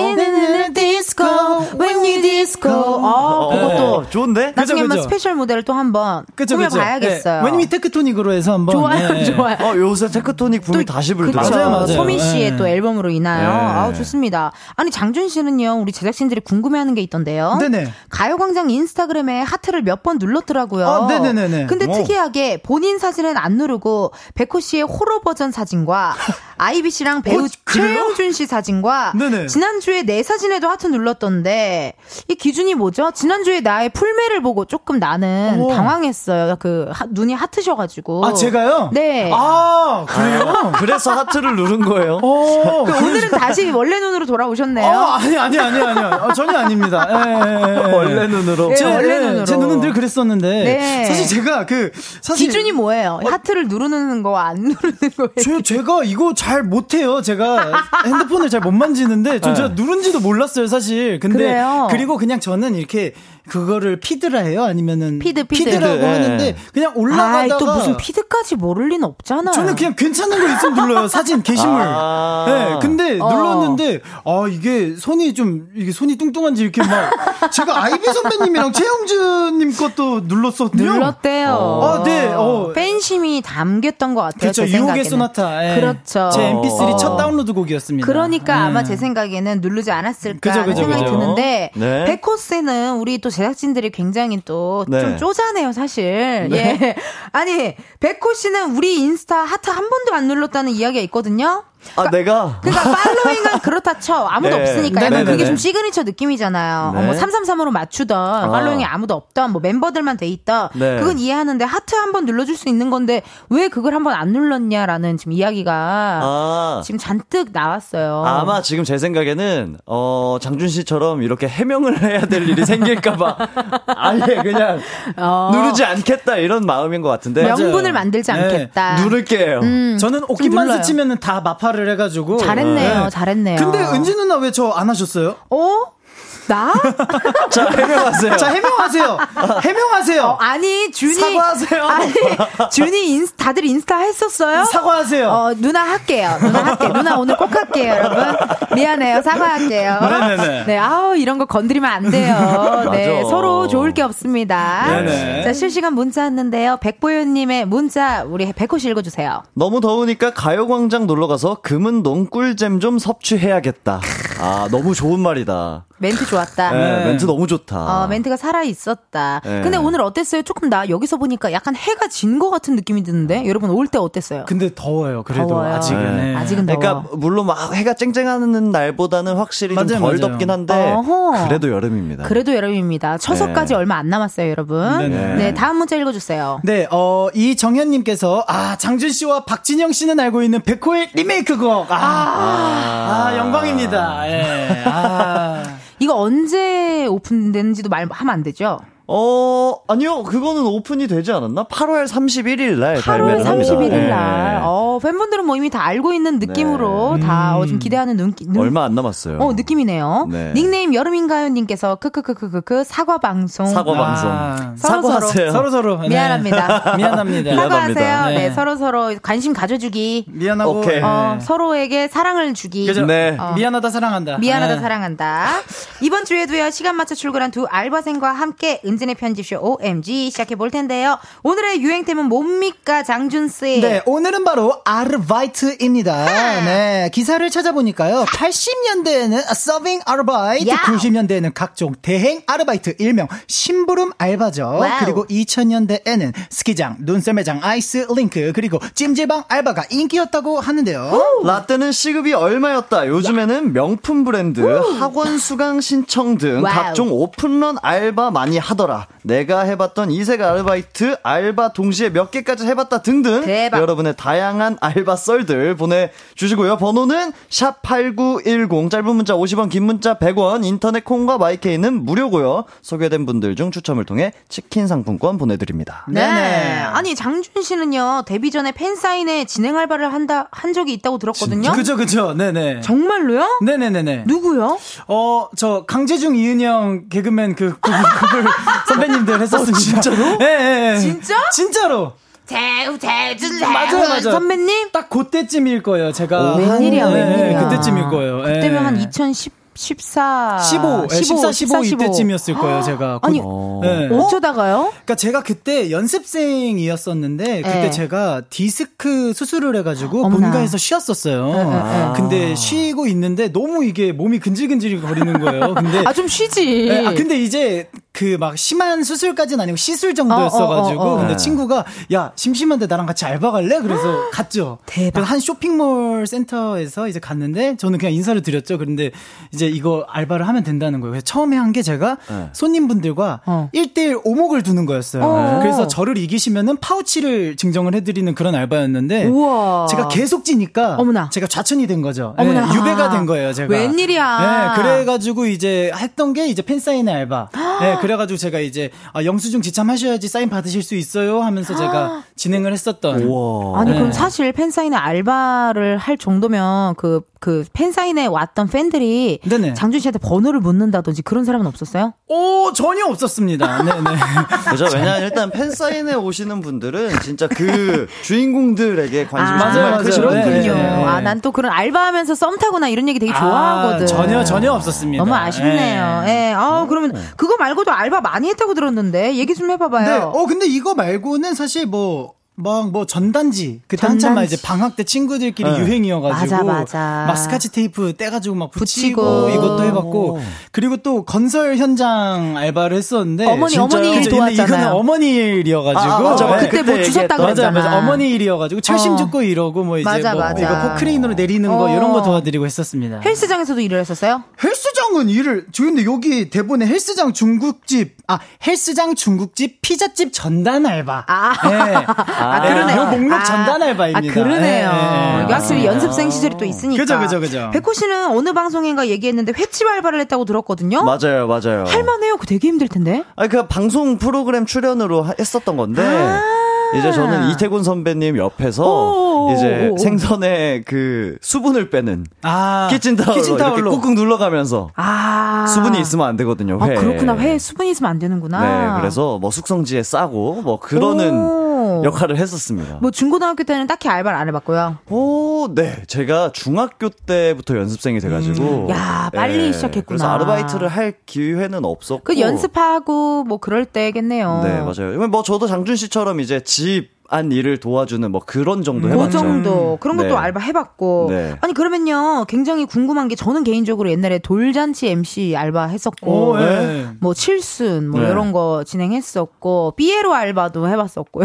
디스코, When We Disco. 어, 어, 그것도. 좋은데? 나중에 한번. 스페셜 무대를 또 한번 그쵸. 꾸며봐야겠어요. 네, When We 테크토닉으로 해서 한번. 좋아요, 네. 좋아요. 어, 요새 테크토닉 붐이 다시. 불더라고요. 맞아요, 맞아요. 소민 씨의 네. 또 앨범으로 인하여. 네. 아우, 좋습니다. 아니, 장준 씨는요, 우리 제작진들이 궁금해하는 게 있던데요. 네네. 가요광장 인스타그램에 하트를 몇 번 눌렀더라고요. 아, 네네네네. 근데 오. 특이하게 본인 사진은 안 누르고 백호 씨의 호러 버전 사진과 아이비 씨랑 배우 최영준 씨 사진과 네네. 지난주에 내 사진에도 하트 눌렀던데 이 기준이 뭐죠? 지난주에 나의 풀매를 보고 조금 나는 오. 당황했어요. 그 하- 눈이 하트셔가지고. 아, 제가요? 네. 아, 그래요? 그래서 하트를 누른 거예요. 어, 그 오늘은 다시 원래 눈으로 돌아오셨네요. 어, 아니, 아니, 아니, 아니요. 어, 전혀 아닙니다. 예, 예, 예. 원래 눈으로. 예, 제, 원래 예, 눈으로. 제 눈은 늘 그랬었는데. 네. 사실 제가 그, 사실. 기준이 뭐예요? 하트를 누르는 거 안 누르는 거예요? 제, 제가 이거 잘 못해요. 제가 핸드폰을 잘 못 만지는데, 전 제가 누른지도 몰랐어요, 사실. 근데, 그래요? 그리고 그냥 저는 이렇게, 그거를 피드라 해요? 아니면은. 피드, 피드. 피드라고 피드, 예. 하는데, 그냥 아이, 올라가다가. 또 무슨 피드까지 모를 리는 없잖아요. 저는 그냥 괜찮은 거 있으면 눌러요. 사진, 게시물. 아. 네, 근데 어. 눌렀는데, 아, 이게 손이 좀, 이게 손이 뚱뚱한지 이렇게 막, 제가 아이비 선배님이랑 최영준 님 것도 눌렀었거든요. 눌렀대요. 아, 네, 어. 팬심이 담겼던 것 같아요. 그렇죠. 제 유혹의. 소나타. 예. 그렇죠. 제 MP3 어. 첫 다운로드 곡이었습니다. 그러니까 예. 아마 제 생각에는 누르지 않았을까 그죠, 그죠, 생각이 그죠. 드는데 네. 백호 씨는 우리 또 제작진들이 굉장히 또 좀 네. 쪼잔해요 사실. 예. 아니 백호 씨는 우리 인스타 하트 한 번도 안 눌렀다는 이야기가 있거든요 아, 내가. 그러니까 팔로잉은 그렇다 쳐 아무도 네. 없으니까 약간 네네네. 그게 좀 시그니처 느낌이잖아요 네. 어, 뭐 333으로 맞추던 팔로잉이 아무도 없던 뭐 멤버들만 돼 있던 네. 그건 이해하는데 하트 한번 눌러줄 수 있는 건데 왜 그걸 한번 안 눌렀냐라는 지금 이야기가 아. 지금 잔뜩 나왔어요. 아마 지금 제 생각에는 어 장준 씨처럼 이렇게 해명을 해야 될 일이 생길까봐 아예 그냥 어. 누르지 않겠다 이런 마음인 것 같은데 명분을 만들지 네. 않겠다. 누를게요. 음, 저는 좀 옷깃만. 스치면은 다 마파 를 해가지고. 잘했네요, 네. 잘했네요. 근데 은지 누나 왜 저 안 하셨어요? 어? 나? 자 해명하세요. 자, 해명하세요. 해명하세요. 어, 아니, 준이. 사과하세요. 아니, 준이 인스, 다들 인스타 했었어요? 사과하세요. 어, 누나 할게요. 누나 할게. 누나 오늘 꼭 할게요, 여러분. 미안해요. 사과할게요. 네네네. 네, 아우, 이런 거 건드리면 안 돼요. 네. 서로 좋을 게 없습니다. 네네. 자, 실시간 문자 왔는데요. 백보현님의 문자, 우리 백호 씨 읽어주세요. 너무 더우니까 가요광장 놀러가서 금은동 꿀잼 좀 섭취해야겠다. 아 너무 좋은 말이다. 멘트 좋았다. 네, 멘트 너무 좋다. 어, 멘트가 살아 있었다. 네. 근데 오늘 어땠어요? 조금 나 여기서 보니까 약간 해가 진 것 같은 느낌이 드는데 여러분 올 때 어땠어요? 근데 더워요. 그래도 더워요. 아직은. 네. 네. 아직은 더워. 그러니까 물론 막 해가 쨍쨍하는 날보다는 확실히 좀 맞아요, 덜 맞아요. 덥긴 한데 어허. 그래도 여름입니다. 그래도 여름입니다. 처서까지 네. 얼마 안 남았어요, 여러분. 네네. 네, 다음 문자 읽어주세요. 네, 어, 이정현님께서, 아, 장준 씨와 박진영 씨는 알고 있는 백호의 리메이크 곡. 아, 아, 영광입니다. 예. 아. 이거 언제 오픈되는지도 말하면 안 되죠? 어, 아니요. 그거는 오픈이 되지 않았나? 8월 31일 날 8월 발매를 합니다. 31일 네. 날. 어, 팬분들은 뭐 이미 다 알고 있는 느낌으로 다 어, 좀 기대하는 눈, 눈 얼마 안 남았어요. 어, 느낌이네요. 네. 닉네임 여름인가요 님께서 크크크크크크 사과 방송. 사과 방송. 아. 서로 사과하세요. 서로 서로. 네. 미안합니다. 미안합니다. 사과하세요. 네. 네. 서로 서로 관심 가져주기. 미안하고. 오케이. 네. 어, 서로에게 사랑을 주기. 그죠? 네. 어. 미안하다, 사랑한다. 미안하다 네. 사랑한다. 이번 주에도요 시간 맞춰 출근한 두 알바생과 함께 은지네 편집숍 OMG 시작해 볼 텐데요. 오늘의 유행템은 뭡니까 장준 씨? 네, 오늘은 바로 아르바이트입니다. 네, 기사를 찾아보니까요. 80년대에는 서빙 아르바이트, wow. 90년대에는 각종 대행 아르바이트, 일명 심부름 알바죠. Wow. 그리고 2000년대에는 스키장, 눈썰매장, 아이스 링크, 그리고 찜질방 알바가 인기였다고 하는데요. 라떼는 시급이 얼마였다. 요즘에는 명품 브랜드, 학원 수강 신청 등 wow. 각종 오픈런 알바 많이 하더라. 내가 해봤던 이색 아르바이트, 알바 동시에 몇 개까지 해봤다 등등. 대박. 여러분의 다양한 알바 썰들 보내주시고요. 번호는 샵8910, 짧은 문자 50원, 긴 문자 100원, 인터넷 콩과 마이케이는 무료고요. 소개된 분들 중 추첨을 통해 치킨 상품권 보내드립니다. 네. 네네. 아니 장준 씨는요 데뷔 전에 팬 사인회 진행 알바를 한다 한 적이 있다고 들었거든요. 그죠, 그죠. 네네. 정말로요? 네네네네. 누구요? 어, 저, 강재중, 이은영, 개그맨 그, 그, 그걸 선배님들 했었습니다. 진짜로? 예, 예, 예. 진짜? 진짜로. 대우 대준 맞아요, 맞아요. 선배님? 딱 그때쯤일 거예요, 제가. 웬일이야, 한- 예, 웬일이야. 그때쯤일 거예요. 예. 그때면 한 2014, 15, 예, 14, 15 이때쯤이었을 거예요, 제가. 아니, 그- 예. 어쩌다가요? 그러니까 제가 그때 연습생이었었는데 그때 네. 제가 디스크 수술을 해가지고 어머나. 본가에서 쉬었었어요. 네, 네. 근데 쉬고 있는데 너무 이게 몸이 근질근질 거리는 거예요. 근데 아 좀 쉬지. 네, 아 근데 이제 그그막 심한 수술까지는 아니고 시술 정도였어가지고 어, 어, 어, 어. 근데 네. 친구가 야 심심한데 나랑 같이 알바 갈래? 그래서 갔죠. 대박. 한 쇼핑몰 센터에서 이제 갔는데 저는 그냥 인사를 드렸죠. 그런데 이제 이거 알바를 하면 된다는 거예요. 그래서 처음에 한 게 제가 네. 손님분들과 어. 1대1 오목을 두는 거였어요. 어. 그래서 저를 이기시면은 파우치를 증정을 해드리는 그런 알바였는데 우와. 제가 계속 찌니까 어머나. 제가 좌천이 된 거죠. 어머나. 네, 유배가 된 거예요, 제가. 웬일이야. 네, 그래가지고 이제 했던 게 이제 팬사인회 알바. 네, 그래가지고 제가 이제 아, 영수증 지참하셔야지 사인 받으실 수 있어요 하면서 제가 진행을 했었던. 우와. 아니 네. 그럼 사실 팬사인회 알바를 할 정도면 그그 팬사인회 왔던 팬들이 네네. 장준 씨한테 번호를 묻는다든지 그런 사람은 없었어요? 오, 전혀 없었습니다. 네네. 그죠? 왜냐면 일단 팬 사인회 오시는 분들은 진짜 그 주인공들에게 관심이 아, 정말 크죠. 맞아요. 그렇군요. 네, 네. 아, 난 또 그런 알바하면서 썸 타거나 이런 얘기 되게 좋아하거든. 아, 전혀, 전혀 없었습니다. 너무 아쉽네요. 네. 예. 아, 그러면 그거 말고도 알바 많이 했다고 들었는데 얘기 좀 해봐봐요. 네. 어, 근데 이거 말고는 사실 뭐, 막뭐 전단지 그때 한참 막 전단지. 이제 방학 때 친구들끼리 네. 유행이어가지고 맞아, 맞아. 막 스카치 테이프 떼가지고 막 붙이고, 붙이고. 이것도 해봤고 그리고 또 건설 현장 알바를 했었는데 어머니, 어머니 일 근데 이거는 도왔잖아요. 어머니 일이어가지고 아, 맞아, 맞아. 네. 그때 뭐 주셨다 그랬잖아. 맞아, 맞아. 어머니 일이어가지고 철심 어. 죽고 이러고 뭐 이제 맞아, 뭐 맞아. 이거 포크레인으로 내리는 거 어. 이런 거 도와드리고 했었습니다. 헬스장에서도 일을 했었어요? 헬스장은 일을 저 근데 여기 대본에 헬스장 중국집 아 헬스장 중국집 피자집 전단 알바. 아. 네. 아, 네, 그러네요. 요 목록 아, 전단 알바입니다. 아, 그러네요. 네, 네, 확실히 연습생 시절이 또 있으니까. 그죠, 그죠, 그죠. 백호 씨는 어느 방송인가 얘기했는데 횟집 알바를 했다고 들었거든요? 맞아요, 맞아요. 할만해요. 그 되게 힘들 텐데. 아니, 그 방송 프로그램 출연으로 하- 했었던 건데. 이제 저는 이태곤 선배님 옆에서 오, 이제 오. 생선의 그 수분을 빼는 아 키친타올로, 키친타올로. 꾹꾹 눌러가면서 아. 수분이 있으면 안 되거든요. 아, 회. 그렇구나. 회 수분이 있으면 안 되는구나. 네, 그래서 뭐 숙성지에 싸고 뭐 그러는 오. 역할을 했었습니다. 뭐 중고등학교 때는 딱히 알바를 안 해봤고요. 오, 네. 제가 중학교 때부터 연습생이 돼가지고. 음. 야, 빨리 시작했구나. 그래서 아르바이트를 할 기회는 없었고. 그 연습하고 뭐 그럴 때겠네요. 네, 맞아요. 뭐 저도 장준 씨처럼 이제 집 안 일을 도와주는 뭐 그런 정도 그 해봤죠. 정도 그런 것도 네. 알바 해봤고 네. 아니 그러면요 굉장히 궁금한 게 저는 개인적으로 옛날에 돌잔치 MC 알바 했었고 오, 네. 뭐 칠순 뭐 네. 이런 거 진행했었고 삐에로 알바도 해봤었고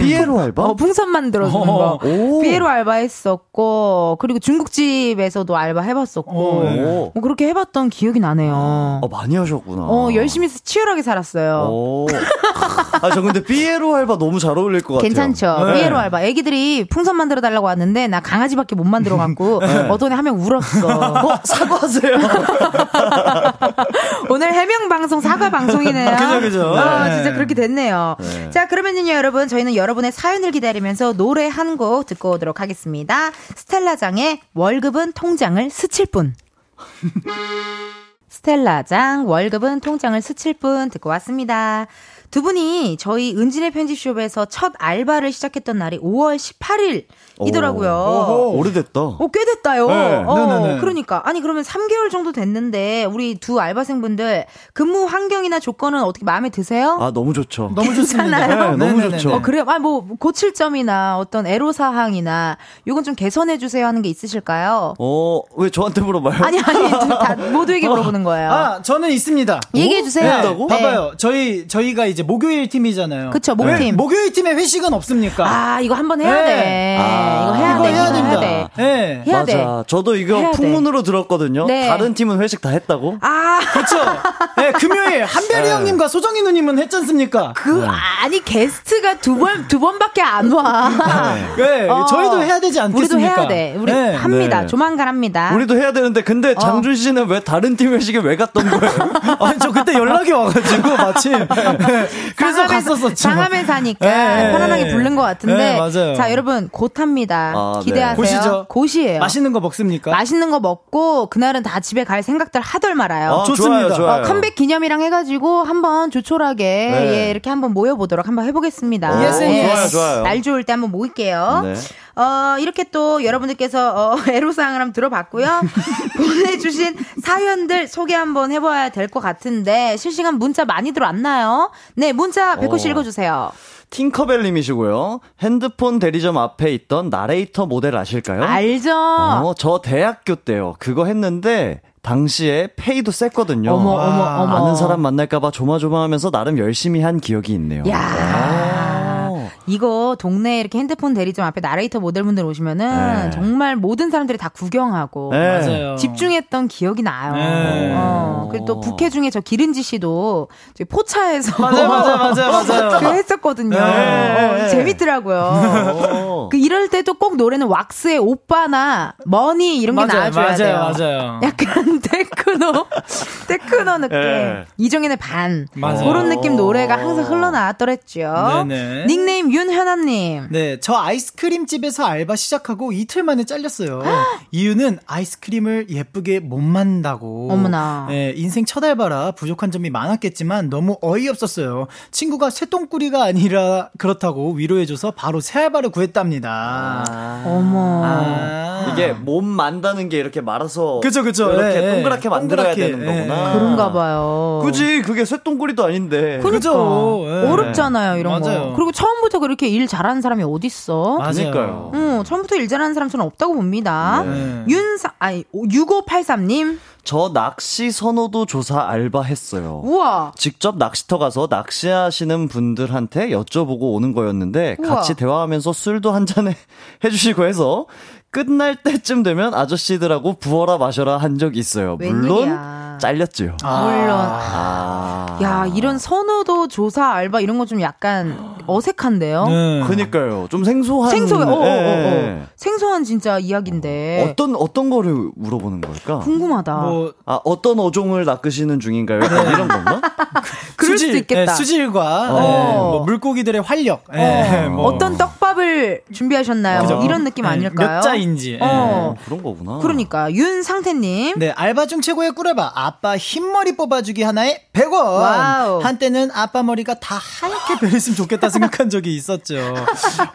삐에로 알바? 어, 풍선 만들어주는 거 오. 삐에로 알바 했었고 그리고 중국집에서도 알바 해봤었고 오, 네. 오. 뭐 그렇게 해봤던 기억이 나네요. 어, 많이 하셨구나. 어 열심히 치열하게 살았어요. 오. 아, 저 근데 삐에로 알바 너무 잘 어울릴 것 같아요. 괜찮죠. 네. 삐에로 알바. 애기들이 풍선 만들어 달라고 왔는데 나 강아지밖에 못 만들어 갖고 어떤 애 하면 울었어. 어, 사과하세요. 오늘 해명 방송 사과 방송이네요. 그죠, 그죠. 어, 네. 진짜 그렇게 됐네요. 네. 자, 그러면요, 여러분. 저희는 여러분의 사연을 기다리면서 노래 한 곡 듣고 오도록 하겠습니다. 스텔라장의 월급은 통장을 스칠 뿐. 스텔라장 월급은 통장을 스칠 뿐 듣고 왔습니다. 두 분이 저희 은진의 편집숍에서 첫 알바를 시작했던 날이 5월 18일 이더라고요. 오, 오래됐다. 어, 꽤 됐다요. 네. 어. 그러니까. 아니, 그러면 3개월 정도 됐는데, 우리 두 알바생분들 근무 환경이나 조건은 어떻게 마음에 드세요? 아, 너무 좋죠. 너무 좋습니다. 괜찮아요? 네, 너무. 좋죠. 어, 그래요? 아, 뭐, 고칠 점이나 어떤 애로사항이나, 요건 좀 개선해주세요 하는 게 있으실까요? 어, 왜 저한테 물어봐요? 아니, 아니, 두- 다 모두에게 물어보는 거예요. 아 저는 있습니다. 얘기해주세요. 네, 있다고? 봐봐요. 저희 저희가 이제 목요일 팀이잖아요. 그쵸, 목팀. 왜 목요일 팀에 회식은 없습니까? 아, 이거 한번 해야 네. 돼. 아, 이거 해야 이거 돼. 해야 됩니다. 해야 돼. 네. 해야 맞아. 돼. 저도 이거 해야 돼. 풍문으로 들었거든요. 네. 다른 팀은 회식 다 했다고? 아, 그렇죠. 네, 금요일 한별이 형님과 소정희 누님은 했지 않습니까? 그, 아니, 게스트가 두 번, 두 번밖에 안 와. 네, 어. 저희도 해야 되지 않겠습니까? 우리도 해야 돼. 우리 네. 합니다. 네. 조만간 합니다. 우리도 해야 되는데 근데 장준 씨는 왜 다른 팀 회식에 왜 갔던 거예요? 아니, 저 그때 연락이 와가지고 마침. 네, 그래서 상암에, 갔었었죠. 상암에 사니까 네, 편안하게 부른 것 같은데. 네, 맞아요. 자, 여러분, 곧 합니다. 아, 네. 기대하세요. 곧이죠. 곧이에요. 맛있는 거 먹습니까? 맛있는 거 먹고, 그날은 다 집에 갈 생각들 하덜 말아요. 아, 좋습니다. 좋아요, 좋아요. 어, 컴백 기념이랑 해가지고 한번 조촐하게 네. 예, 이렇게 한번 모여보도록 한번 해보겠습니다. Yes, 예. 좋아요, 좋아요. 날 좋을 때 한번 모일게요. 네. 어, 이렇게 또 여러분들께서 어, 애로사항을 한번 들어봤고요. 보내주신 사연들 소개 한번 해봐야 될 것 같은데 실시간 문자 많이 들어왔나요? 네, 문자 백호 씨 어. 읽어주세요. 팅커벨님이시고요. 핸드폰 대리점 앞에 있던 나레이터 모델 아실까요? 알죠? 어, 저 대학교 때요. 그거 했는데 당시에 페이도 셌거든요. 어머, 어머, 어머. 아는 사람 만날까봐 조마조마하면서 나름 열심히 한 기억이 있네요. 야 오. 이거 동네 이렇게 핸드폰 대리점 앞에 나레이터 모델분들 오시면은 네. 정말 모든 사람들이 다 구경하고 네. 맞아요. 집중했던 기억이 나요. 네. 어, 그리고 또 부캐 중에 저 길은지 씨도 저희 포차에서 맞아요, 맞아요, 맞아요, 맞아요. 그 했었거든요. 네. 어, 재밌더라고요. 오. 그 이럴 때도 꼭 노래는 왁스의 오빠나 Money 이런 게 맞아요, 나와줘야 돼요. 맞아요, 맞아요. 약간 테크노, 테크노 느낌. 네. 이정현의 반. 맞아요. 그런 느낌 노래가 항상 흘러나왔더랬죠. 네네. 닉네임 윤현아님. 네, 저 아이스크림 집에서 알바 시작하고 이틀 만에 잘렸어요. 이유는 아이스크림을 예쁘게 못 만다고. 어머나. 네, 인생 첫 알바라 부족한 점이 많았겠지만 너무 어이없었어요. 친구가 쇠똥꾸리가 아니라 그렇다고 위로해줘서 바로 새 알바를 구했답니다. 어머. 아. 이게 몸 만다는 게 이렇게 말아서 그쵸, 그쵸. 이렇게 예, 예. 동그랗게 만들어야 동그랗게, 되는 예. 거구나. 그런가 봐요. 그지 그게 쇳똥구리도 아닌데. 그러니까. 그죠. 예. 어렵잖아요, 이런 맞아요. 거. 그리고 처음부터 그렇게 일 잘하는 사람이 어딨어? 맞아요. 그러니까요. 응, 처음부터 일 잘하는 사람 저는 없다고 봅니다. 네. 윤사, 아니, 6583님. 저 낚시 선호도 조사 알바했어요. 우와. 직접 낚시터 가서 낚시하시는 분들한테 여쭤보고 오는 거였는데 우와. 같이 대화하면서 술도 한 잔에 해주시고 해서 끝날 때쯤 되면 아저씨들하고 부어라 마셔라 한적 있어요. 물론 웬일이야. 잘렸죠. 물론. 아. 야, 이런 선호도 조사 알바 이런 거 좀 약간 어색한데요? 네. 그니까요. 좀 생소한. 생소해. 어, 어, 어, 예. 어. 생소한 진짜 이야기인데. 어떤 어떤 거를 물어보는 걸까? 궁금하다. 뭐 아 어떤 어종을 낚으시는 중인가요? 약간 이런 건가? 그럴 수도 있겠다. 예, 수질과 어. 예, 뭐 물고기들의 활력. 예, 뭐 어떤 떡 밥을 준비하셨나요? 그죠? 뭐 이런 느낌 예, 아닐까요? 몇 자인지. 어. 그런 거구나. 그러니까 윤상태님. 네, 알바 중 최고의 꿀알바. 아빠 흰머리 뽑아주기 하나에 100원. wow. 한때는 아빠 머리가 다 하얗게 변했으면 좋겠다 생각한 적이 있었죠.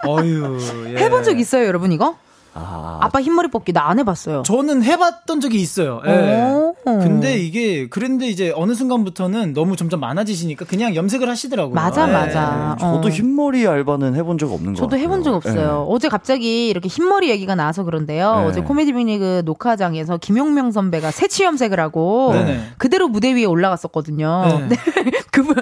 어유. 예. 해본 적 있어요, 여러분 이거? 아, 아빠 흰머리 뽑기 나 안 해봤어요. 저는 해봤던 적이 있어요. 예. 오. 근데 이게 그런데 이제 어느 순간부터는 너무 점점 많아지시니까 그냥 염색을 하시더라고요. 맞아, 예. 맞아. 저도 어. 흰머리 알바는 해본 적 없는 거 저도 같아요. 해본 적 없어요. 어제 갑자기 이렇게 흰머리 얘기가 나와서 그런데요. 네. 어제 코미디 빅리그 녹화장에서 김용명 선배가 새치 염색을 하고 네네. 그대로 무대 위에 올라갔었거든요. 네. 그분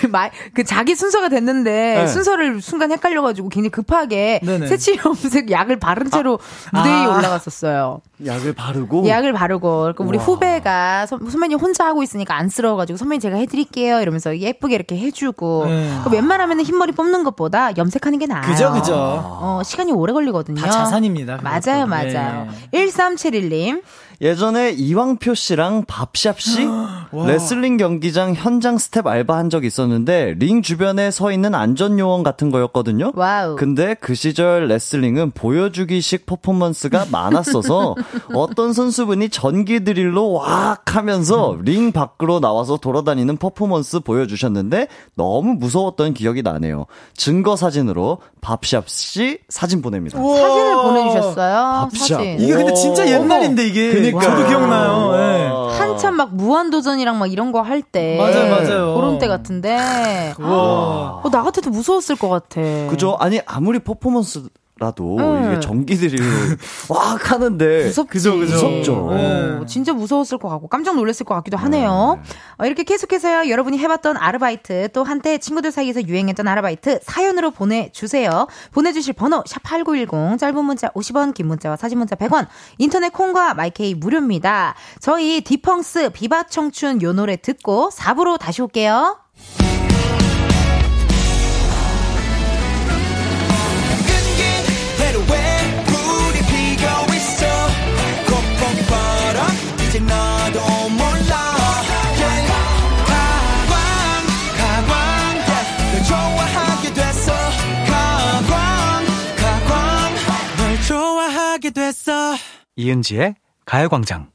그 마- 그 자기 순서가 됐는데 네. 순서를 순간 헷갈려가지고 굉장히 급하게 네네. 새치 염색 약을 바른 채로 무대 위에 아. 올라갔었어요. 약을 바르고 약을 바르고 그러니까 우리 후배가 선, 선배님 혼자 하고 있으니까 안쓰러워가지고 선배님 제가 해드릴게요 이러면서 예쁘게 이렇게 해주고 네. 그러니까 웬만하면 흰머리 뽑는 것보다 염색하는 게 나아요. 그죠, 그죠. 어, 시간이 오래 걸리거든요. 다 자산입니다. 그것도. 맞아요, 맞아요. 1371님. 예전에 이왕표 씨랑 밥샙 씨 레슬링 경기장 현장 스텝 알바한 적 있었는데 링 주변에 서 있는 안전 요원 같은 거였거든요. wow. 근데 그 시절 레슬링은 보여주기식 퍼포먼스가 많았어서 어떤 선수분이 전기 드릴로 왁 하면서 링 밖으로 나와서 돌아다니는 퍼포먼스 보여주셨는데 너무 무서웠던 기억이 나네요. 증거 사진으로 밥샵 씨 사진 보냅니다. 사진을 보내주셨어요. 밥샵. 사진. 이게 근데 진짜 오. 옛날인데 이게 그니까요. 저도 기억나요. 예. 한참 막 무한도전이랑 막 이런 거 할 때. 맞아요, 맞아요. 그런 때 같은데. 우와. 어, 나 같아도 무서웠을 것 같아. 그죠? 아니 아무리 퍼포먼스 라도 음. 이게 전기들이 왁 하는데 무섭지. 그죠, 그죠. 무섭죠. 어, 진짜 무서웠을 것 같고 깜짝 놀랐을 것 같기도 하네요. 어, 이렇게 계속해서요. 여러분이 해봤던 아르바이트 또 한때 친구들 사이에서 유행했던 아르바이트 사연으로 보내주세요. 보내주실 번호 샵 8910 짧은 문자 50원 긴 문자와 사진 문자 100원 인터넷 콩과 마이케이 무료입니다. 저희 딕펑스 비바 청춘 요 노래 듣고 4부로 다시 올게요. 이제 너도 몰라. Yeah. 가광 가광 널 좋아하게 됐어. 가광 가광 널 좋아하게 됐어. 이은지의 가요광장.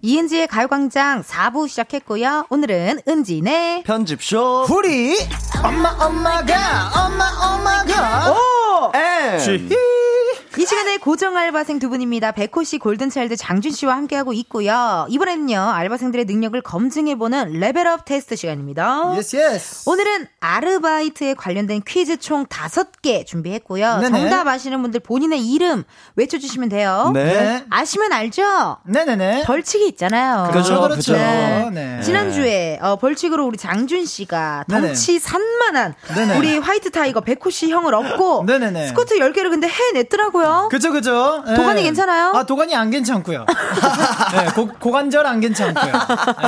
이은지의 가요광장 4부 시작했고요. 오늘은 은지네. 편집쇼. 우리. 엄마 엄마가 엄마 엄마가 앤이 시간에 고정 알바생 두 분입니다. 백호 씨, 골든차일드 장준 씨와 함께하고 있고요. 이번에는요, 알바생들의 능력을 검증해보는 level up 테스트 시간입니다. yes yes. 오늘은 아르바이트에 관련된 퀴즈 총 다섯 개 준비했고요. 네네. 정답 아시는 분들 본인의 이름 외쳐주시면 돼요. 네. 아시면 알죠? 네네네. 벌칙이 있잖아요. 그렇죠 그렇죠. 네. 네. 지난주에 어, 벌칙으로 우리 장준 씨가 네네. 덩치 산만한 네네. 우리 white tiger 백호 씨 형을 업고 네네네. 스쿼트 10개를 근데 해냈더라고요. 그죠 그죠. 예. 도가니 괜찮아요? 아 도가니 안 괜찮고요. 네, 고, 고관절 안 괜찮고요.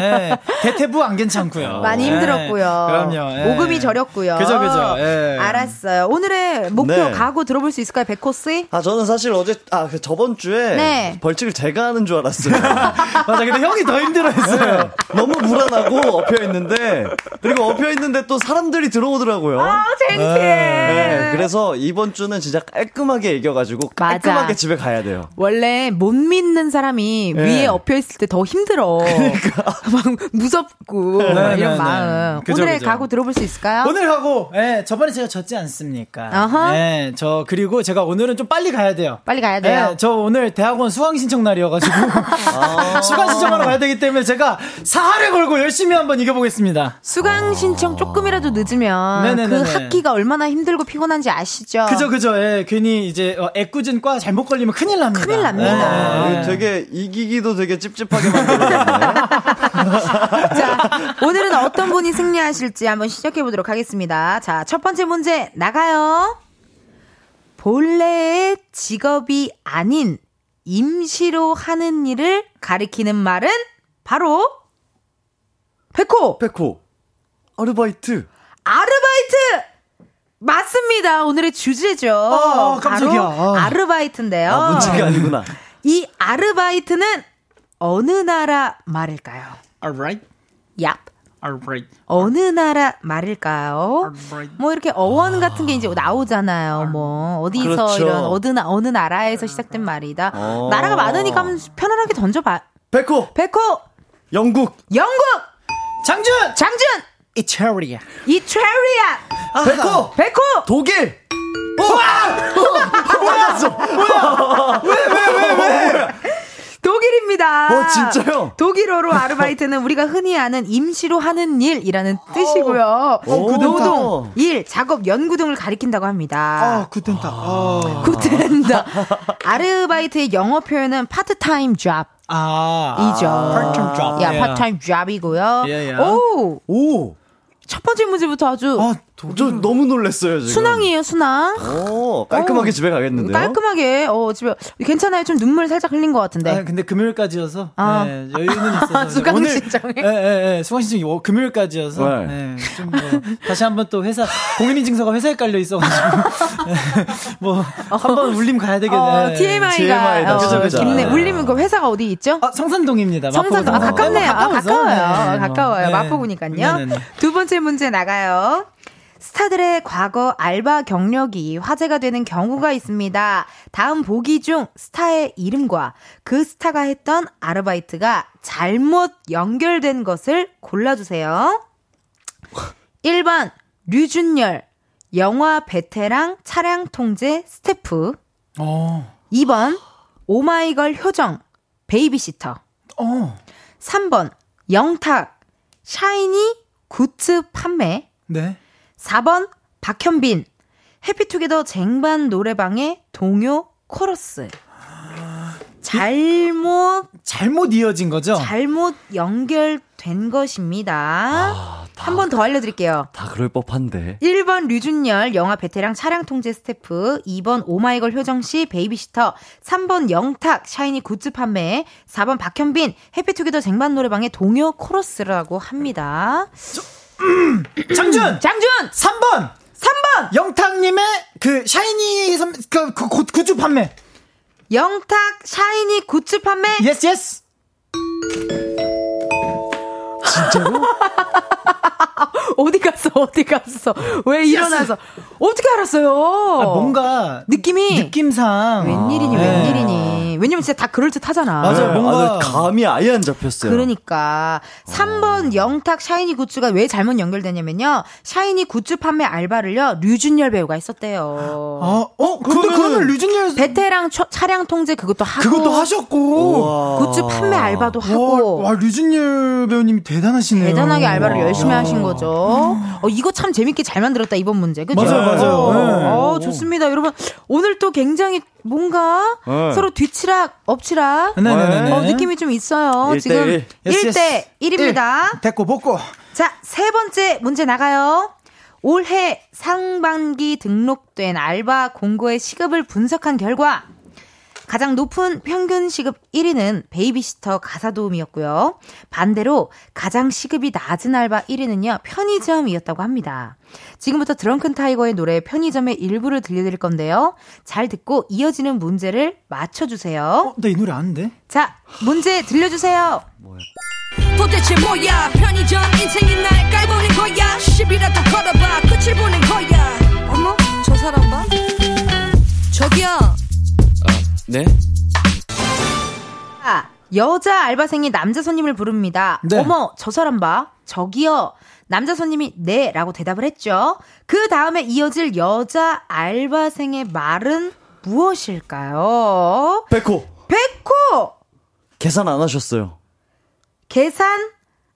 네, 대퇴부 안 괜찮고요. 많이 네, 힘들었고요. 그럼요. 예. 오금이 저렸고요. 그죠 그죠. 예. 알았어요. 오늘의 목표 네. 각오 들어볼 수 있을까요, 백호 씨? 아, 저는 사실 어제, 아, 그 저번 주에 네. 벌칙을 제가 하는 줄 알았어요. 맞아 근데 형이 더 힘들어 했어요. 너무 불안하고 엎여 있는데, 그리고 엎여 있는데 또 사람들이 들어오더라고요. 아, 창피해. 네, 그래서 이번 주는 진짜 깔끔하게 이겨가지고 맞아. 깔끔하게 집에 가야 돼요. 원래 못 믿는 사람이 네. 위에 엎여 있을 때 더 힘들어. 막 무섭고 네, 막 네, 이런 네. 마음. 그죠, 오늘의 그죠. 각오 들어볼 수 있을까요? 오늘 하고 예, 저번에 제가 졌지 않습니까? 아하. 예, 저 그리고 제가 오늘은 좀 빨리 가야 돼요. 빨리 가야 돼요. 예, 저 오늘 대학원 수강 신청 날이어가지고 아. 수강 신청하러 가야 되기 때문에 제가 사활을 걸고 열심히 한번 이겨보겠습니다. 수강 신청 조금이라도 늦으면 네네네네. 그 학기가 얼마나 힘들고 피곤한지 아시죠? 그죠 그죠. 예, 괜히 이제 어, 애꿎은 과 잘못 걸리면 큰일 납니다. 큰일 납니다. 아, 예, 예. 되게 이기기도 되게 찝찝하게 만들어졌네. 자, 오늘은 어떤 분이 승리하실지 한번 시작해 보도록 하겠습니다. 자, 첫 번째 문제 나가요. 본래의 직업이 아닌 임시로 하는 일을 가리키는 말은 바로 백호 백호, 아르바이트. 아르바이트 맞습니다. 오늘의 주제죠. 아, 깜짝이야. 바로 아. 아르바이트인데요. 아, 문제가 아니구나. 이 아르바이트는 어느 나라 말일까요? Alright, 얍. alright. 어느 나라 말일까요? Alright. 뭐 이렇게 어원 같은 게 이제 나오잖아요. 뭐 어디서 그렇죠. 이런 어느 나 어느 나라에서 시작된 말이다. 어. 나라가 많으니까 편안하게 던져봐. 백호, 백호, 영국, 영국, 장준, 장준, 이태리야. 이트리아, 백호, 백호, 독일. 독일입니다. 어, 진짜요? 독일어로 아르바이트는 우리가 흔히 아는 임시로 하는 일이라는 뜻이고요. 어, 그 노동, 일, 작업, 연구 등을 가리킨다고 합니다. 아, 굿텐다. 아, 굿된다. 아르바이트의 영어 표현은 part-time job. 아, 이죠. part-time job. 야, 예. 파트타임 잡이고요. 예, 예. 오! 오, 첫 번째 문제부터 아주 아, 저 너무 놀랐어요, 지금. 순항이에요, 순항. 오, 깔끔하게 오. 집에 가겠는데요? 깔끔하게, 어, 집에, 괜찮아요? 좀 눈물 살짝 흘린 것 같은데. 아, 근데 금요일까지여서 아. 네, 여유는 있어서 수강 신청이? 예, 예, 예, 수강 신청이 오- 금요일까지여서 네. 네, 좀 뭐, 다시 한번 또 회사 공인인증서가 회사에 깔려 있어가지고 뭐 한번 울림 가야 되겠네. 어, TMI가. TMI 다 어, 그죠. 아. 울리면 그 회사가 어디 있죠? 아, 성산동입니다. 성산동. 아, 가깝네요. 아. 가까워요. 네, 뭐. 가까워요. 네. 마포구니까요. 네네네. 두 번째 문제 나가요. 스타들의 과거 알바 경력이 화제가 되는 경우가 있습니다. 다음 보기 중 스타의 이름과 그 스타가 했던 아르바이트가 잘못 연결된 것을 골라주세요. 1번, 류준열, 영화 베테랑 차량 통제 스태프. 어, 2번, 오마이걸 효정, 베이비시터. 어, 3번 영탁 샤이니 굿즈 판매 네. 4번 박현빈 해피투게더 쟁반 노래방의 동요 코러스 잘못 잘못 이어진 거죠? 잘못 연결된 것입니다. 한번 더 알려드릴게요. 다 그럴 법한데. 1번 류준열 영화 베테랑 차량 통제 스태프 2번 오마이걸 효정 씨 베이비시터 3번 영탁 샤이니 굿즈 판매 4번 박현빈 해피투게더 쟁반 노래방의 동요 코러스라고 합니다. 장준! 장준! 3번! 3번! 영탁님의 그 샤이니 선, 그, 그 굿- 굿즈 판매. 영탁 샤이니 굿즈 판매? yes yes. 어디 갔어 어디 갔어 왜 일어나서 어떻게 알았어요? 아, 뭔가 느낌이 느낌상 웬일이니 네. 웬일이니. 왜냐면 진짜 다 그럴 듯 하잖아. 맞아요. 네, 뭔가- 아, 감이 아예 안 잡혔어요. 그러니까 3번 영탁 샤이니 굿즈가 왜 잘못 연결되냐면요. 샤이니 굿즈 판매 알바를요. 류준열 배우가 했었대요. 아, 어, 그런데 그러면은- 그러면 류준열 베테랑 처- 차량 통제 그것도 하고 그것도 하셨고. 우와. 굿즈 판매 알바도 하고 와, 와, 류준열 배우님이 대단하시네요. 대단하게 알바를 와. 열심히 하신 거죠. 어, 이거 참 재밌게 잘 만들었다 이번 문제. 그죠? 맞아요, 맞아요. 어, 네. 어, 좋습니다. 여러분 오늘 또 굉장히 뭔가 네. 서로 뒤치락 엎치락 네네네. 어, 느낌이 좀 있어요. 일 지금 대 일. yes, 1대 1입니다. 됐고, 복고. 자, 세 번째 문제 나가요. 올해 상반기 등록된 알바 공고의 시급을 분석한 결과 가장 높은 평균 시급 1위는 베이비시터 가사 도우미였고요. 반대로 가장 시급이 낮은 알바 1위는요, 편의점이었다고 합니다. 지금부터 드렁큰 타이거의 노래 편의점의 일부를 들려드릴 건데요. 잘 듣고 이어지는 문제를 맞춰주세요. 어, 나 이 노래 아는데? 자, 문제 들려주세요. 도대체 뭐야 편의점 인생이 날 깔보는 거야 10이라도 걸어봐 끝을 보는 거야 어머 저 사람 봐 저기요 네? 아, 여자 알바생이 남자 손님을 부릅니다. 네. 어머, 저 사람 봐. 저기요. 남자 손님이 네 라고 대답을 했죠. 그 다음에 이어질 여자 알바생의 말은 무엇일까요? 백호 백호! 계산 안 하셨어요. 계산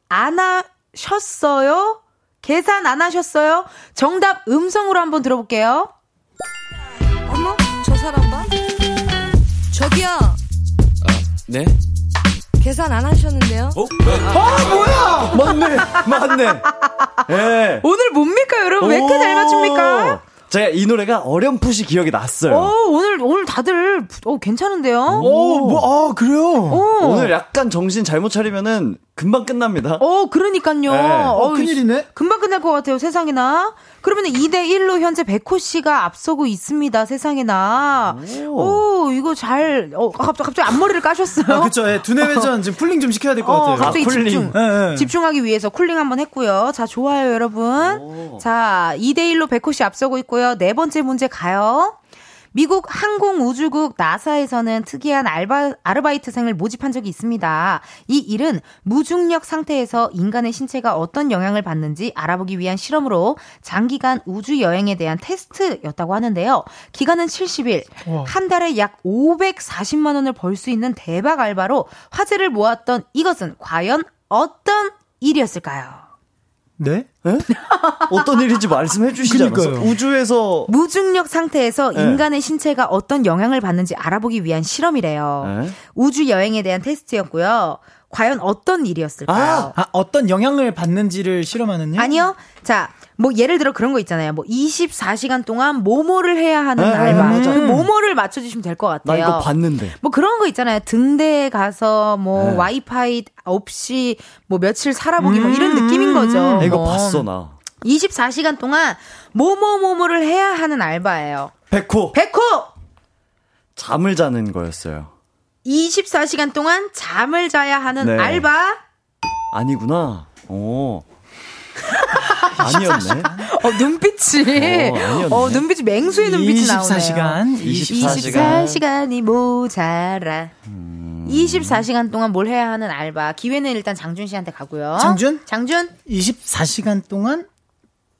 안 하셨어요? 계산 안 하셨어요? 정답 음성으로 한번 들어볼게요. 저기요 네? 계산 안 하셨는데요 맞네, 맞네. 예. 오늘 뭡니까, 여러분? 왜 이렇게 잘 맞춥니까? 제가 이 노래가 어렴풋이 기억이 났어요. 어, 오늘, 오늘 다들, 어, 괜찮은데요? 오, 뭐, 아, 그래요? 어. 오늘 약간 정신 잘못 차리면은 금방 끝납니다. 어, 그러니까요. 네. 어, 어우, 큰일이네. 금방 끝날 것 같아요, 세상에나. 그러면 2대1로 현재 백호 씨가 앞서고 있습니다, 세상에나. 오, 이거 잘, 어, 갑자기, 갑자기 앞머리를 까셨어요. 아, 그쵸. 예, 두뇌 회전 지금 cooling 좀 시켜야 될것 어, 같아요. 갑자기 아. 집중. 예, 예. 집중하기 위해서 cooling 한번 했고요. 자, 좋아요, 여러분. 자, 2대1로 백호 씨 앞서고 있고요. 네 번째 문제 가요. 미국 항공우주국 나사에서는 특이한 알바, 아르바이트생을 모집한 적이 있습니다. 이 일은 무중력 상태에서 인간의 신체가 어떤 영향을 받는지 알아보기 위한 실험으로 장기간 우주 여행에 대한 테스트였다고 하는데요. 기간은 70일, 와. 한 달에 약 540만 원을 벌 수 있는 대박 알바로 화제를 모았던 이것은 과연 어떤 일이었을까요? 네? 어떤 일인지 말씀해 주시지 않았어요? 우주에서 무중력 상태에서 네. 인간의 신체가 어떤 영향을 받는지 알아보기 위한 실험이래요. 네. 우주 여행에 대한 테스트였고요. 과연 어떤 일이었을까요? 아, 어떤 영향을 받는지를 실험하는요? 아니요. 자, 뭐 예를 들어 그런 거 있잖아요. 뭐 24시간 동안 뭐뭐를 해야 하는 네, 알바. 맞아요. 그 뭐뭐를 맞춰주시면 될것나 같아요. 이거 봤는데. 뭐 그런 거 있잖아요. 등대에 가서 뭐 네. 와이파이 없이 뭐 며칠 살아보기 뭐 이런 느낌인 거죠. 나 이거 뭐. 봤어 나. 24시간 동안 뭐뭐뭐뭐를 해야 하는 알바예요. 백호 백호! 잠을 자는 거였어요. 24시간 동안 잠을 자야 하는 네. 알바. 아니구나. 오. 아니었네. 어, 눈빛이. 어. 어, 눈빛이 맹수의 눈빛이 나오네요. 24시간. 24시간. 24시간 이 모자라. 음. 24시간 동안 뭘 해야 하는 알바. 기회는 일단 장준 씨한테 가고요. 장준? 장준? 24시간 동안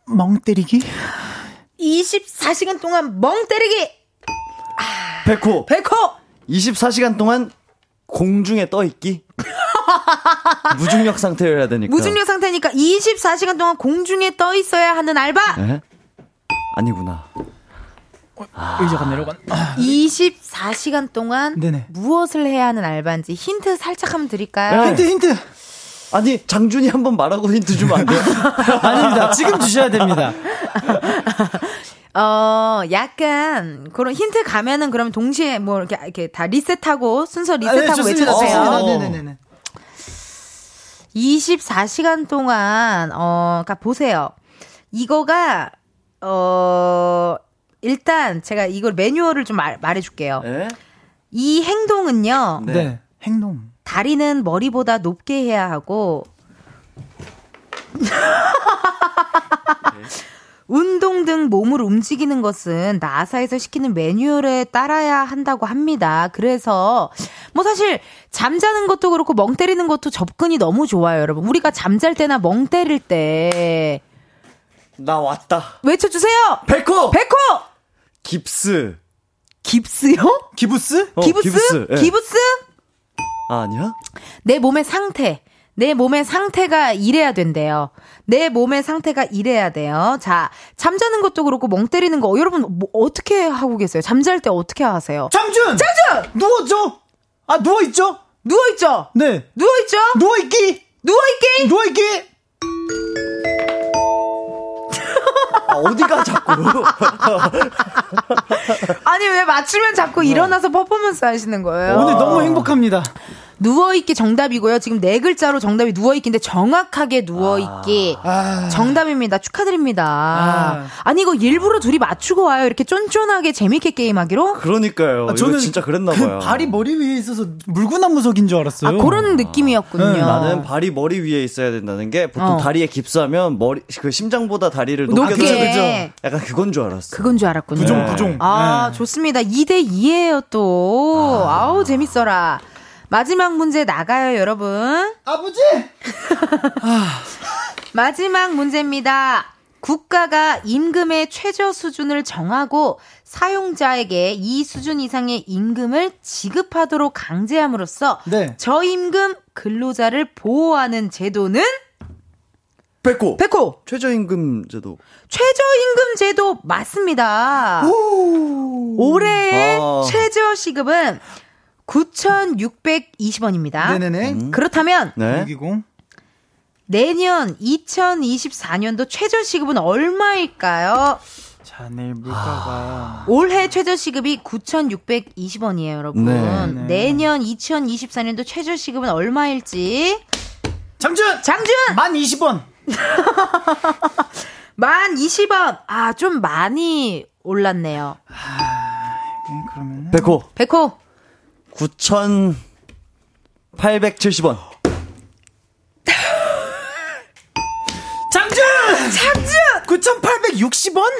멍 때리기? 24시간 동안 멍 때리기. 백호 백호. 24시간 동안 공중에 떠 있기. 무중력 상태여야 되니까. 무중력 상태니까 24시간 동안 공중에 떠 있어야 하는 알바. 네? 아니구나. 의자가 내려간. 아, 24시간 동안 네네. 무엇을 해야 하는 알바인지 힌트 살짝 한번 드릴까요? 네. 힌트, 힌트. 아니 장준이 한번 말하고 힌트 주면 안 돼요? 아닙니다. 지금 주셔야 됩니다. 어, 약간 그런 힌트 가면은 그러면 동시에 뭐 이렇게 이렇게 다 리셋하고 순서 아, 네, 리셋하고. 외쳐주세요. 어. 네네네. 24시간 동안 어, 그러니까 보세요. 이거가 어 일단 제가 이걸 매뉴얼을 좀 말, 말해줄게요. 네? 이 행동은요. 네. 네. 행동. 다리는 머리보다 높게 해야 하고 운동 등 몸을 움직이는 것은 나사에서 시키는 매뉴얼에 따라야 한다고 합니다. 그래서 뭐 사실 잠자는 것도 그렇고 멍 때리는 것도 접근이 너무 좋아요, 여러분. 우리가 잠잘 때나 멍 때릴 때 나 왔다. 외쳐주세요. 백호! 백호! 깁스. 깁스요? 기부스? 어, 기부스? 기부스, 예. 기부스? 아, 아니야? 내 몸의 상태. 내 몸의 상태가 이래야 된대요. 내 몸의 상태가 이래야 돼요. 자, 잠자는 것도 그렇고 멍 때리는 거 여러분 뭐 어떻게 하고 계세요? 잠잘 때 어떻게 하세요? 장준! 장준! 누워줘! 아, 누워있죠? 누워 있죠? 네. 누워 있죠? 누워있기! 누워 있기? 누워있기! 아, 어디가 자꾸. 아니 왜 맞추면 자꾸 일어나서 퍼포먼스 하시는 거예요? 오늘 너무 행복합니다. 누워있기 정답이고요. 지금 네 글자로 정답이 누워있기인데 정확하게 누워있기. 아. 정답입니다. 축하드립니다. 아. 아. 니 이거 일부러 둘이 맞추고 와요. 이렇게 쫀쫀하게 재밌게 게임하기로? 그러니까요. 아, 저는 진짜 그랬나 봐요. 그 발이 머리 위에 있어서 물구나무석인 줄 알았어요. 아, 그런 느낌이었군요. 네, 나는 발이 머리 위에 있어야 된다는 게 보통 어. 다리에 깁스하면 머리 그 심장보다 다리를 높게. 높게 그죠, 죠 약간 그건 줄 알았어. 그건 줄 알았군요. 부종, 부종. 아, 네. 좋습니다. 2대 2예요, 또. 아. 우 재밌어라. 마지막 문제 나가요, 여러분. 아버지! 마지막 문제입니다. 국가가 임금의 최저 수준을 정하고 사용자에게 이 수준 이상의 임금을 지급하도록 강제함으로써 네. 저임금 근로자를 보호하는 제도는 백호. 백호 최저임금 제도. 최저임금 제도 맞습니다. 올해의 아. 최저 시급은 9,620원입니다. 네네네. 그렇다면 네. 620. 내년 2024년도 최저 시급은 얼마일까요? 자, 내일 물가가. 올해 최저 시급이 9,620원이에요, 여러분. 네. 네. 내년 2024년도 최저 시급은 얼마일지. 장준! 장준! 만 20원! 만 20원. 아, 좀 많이 올랐네요. 음, 그러면. 백호. 백호. 9,870원. 장준! 장준! 9,860원?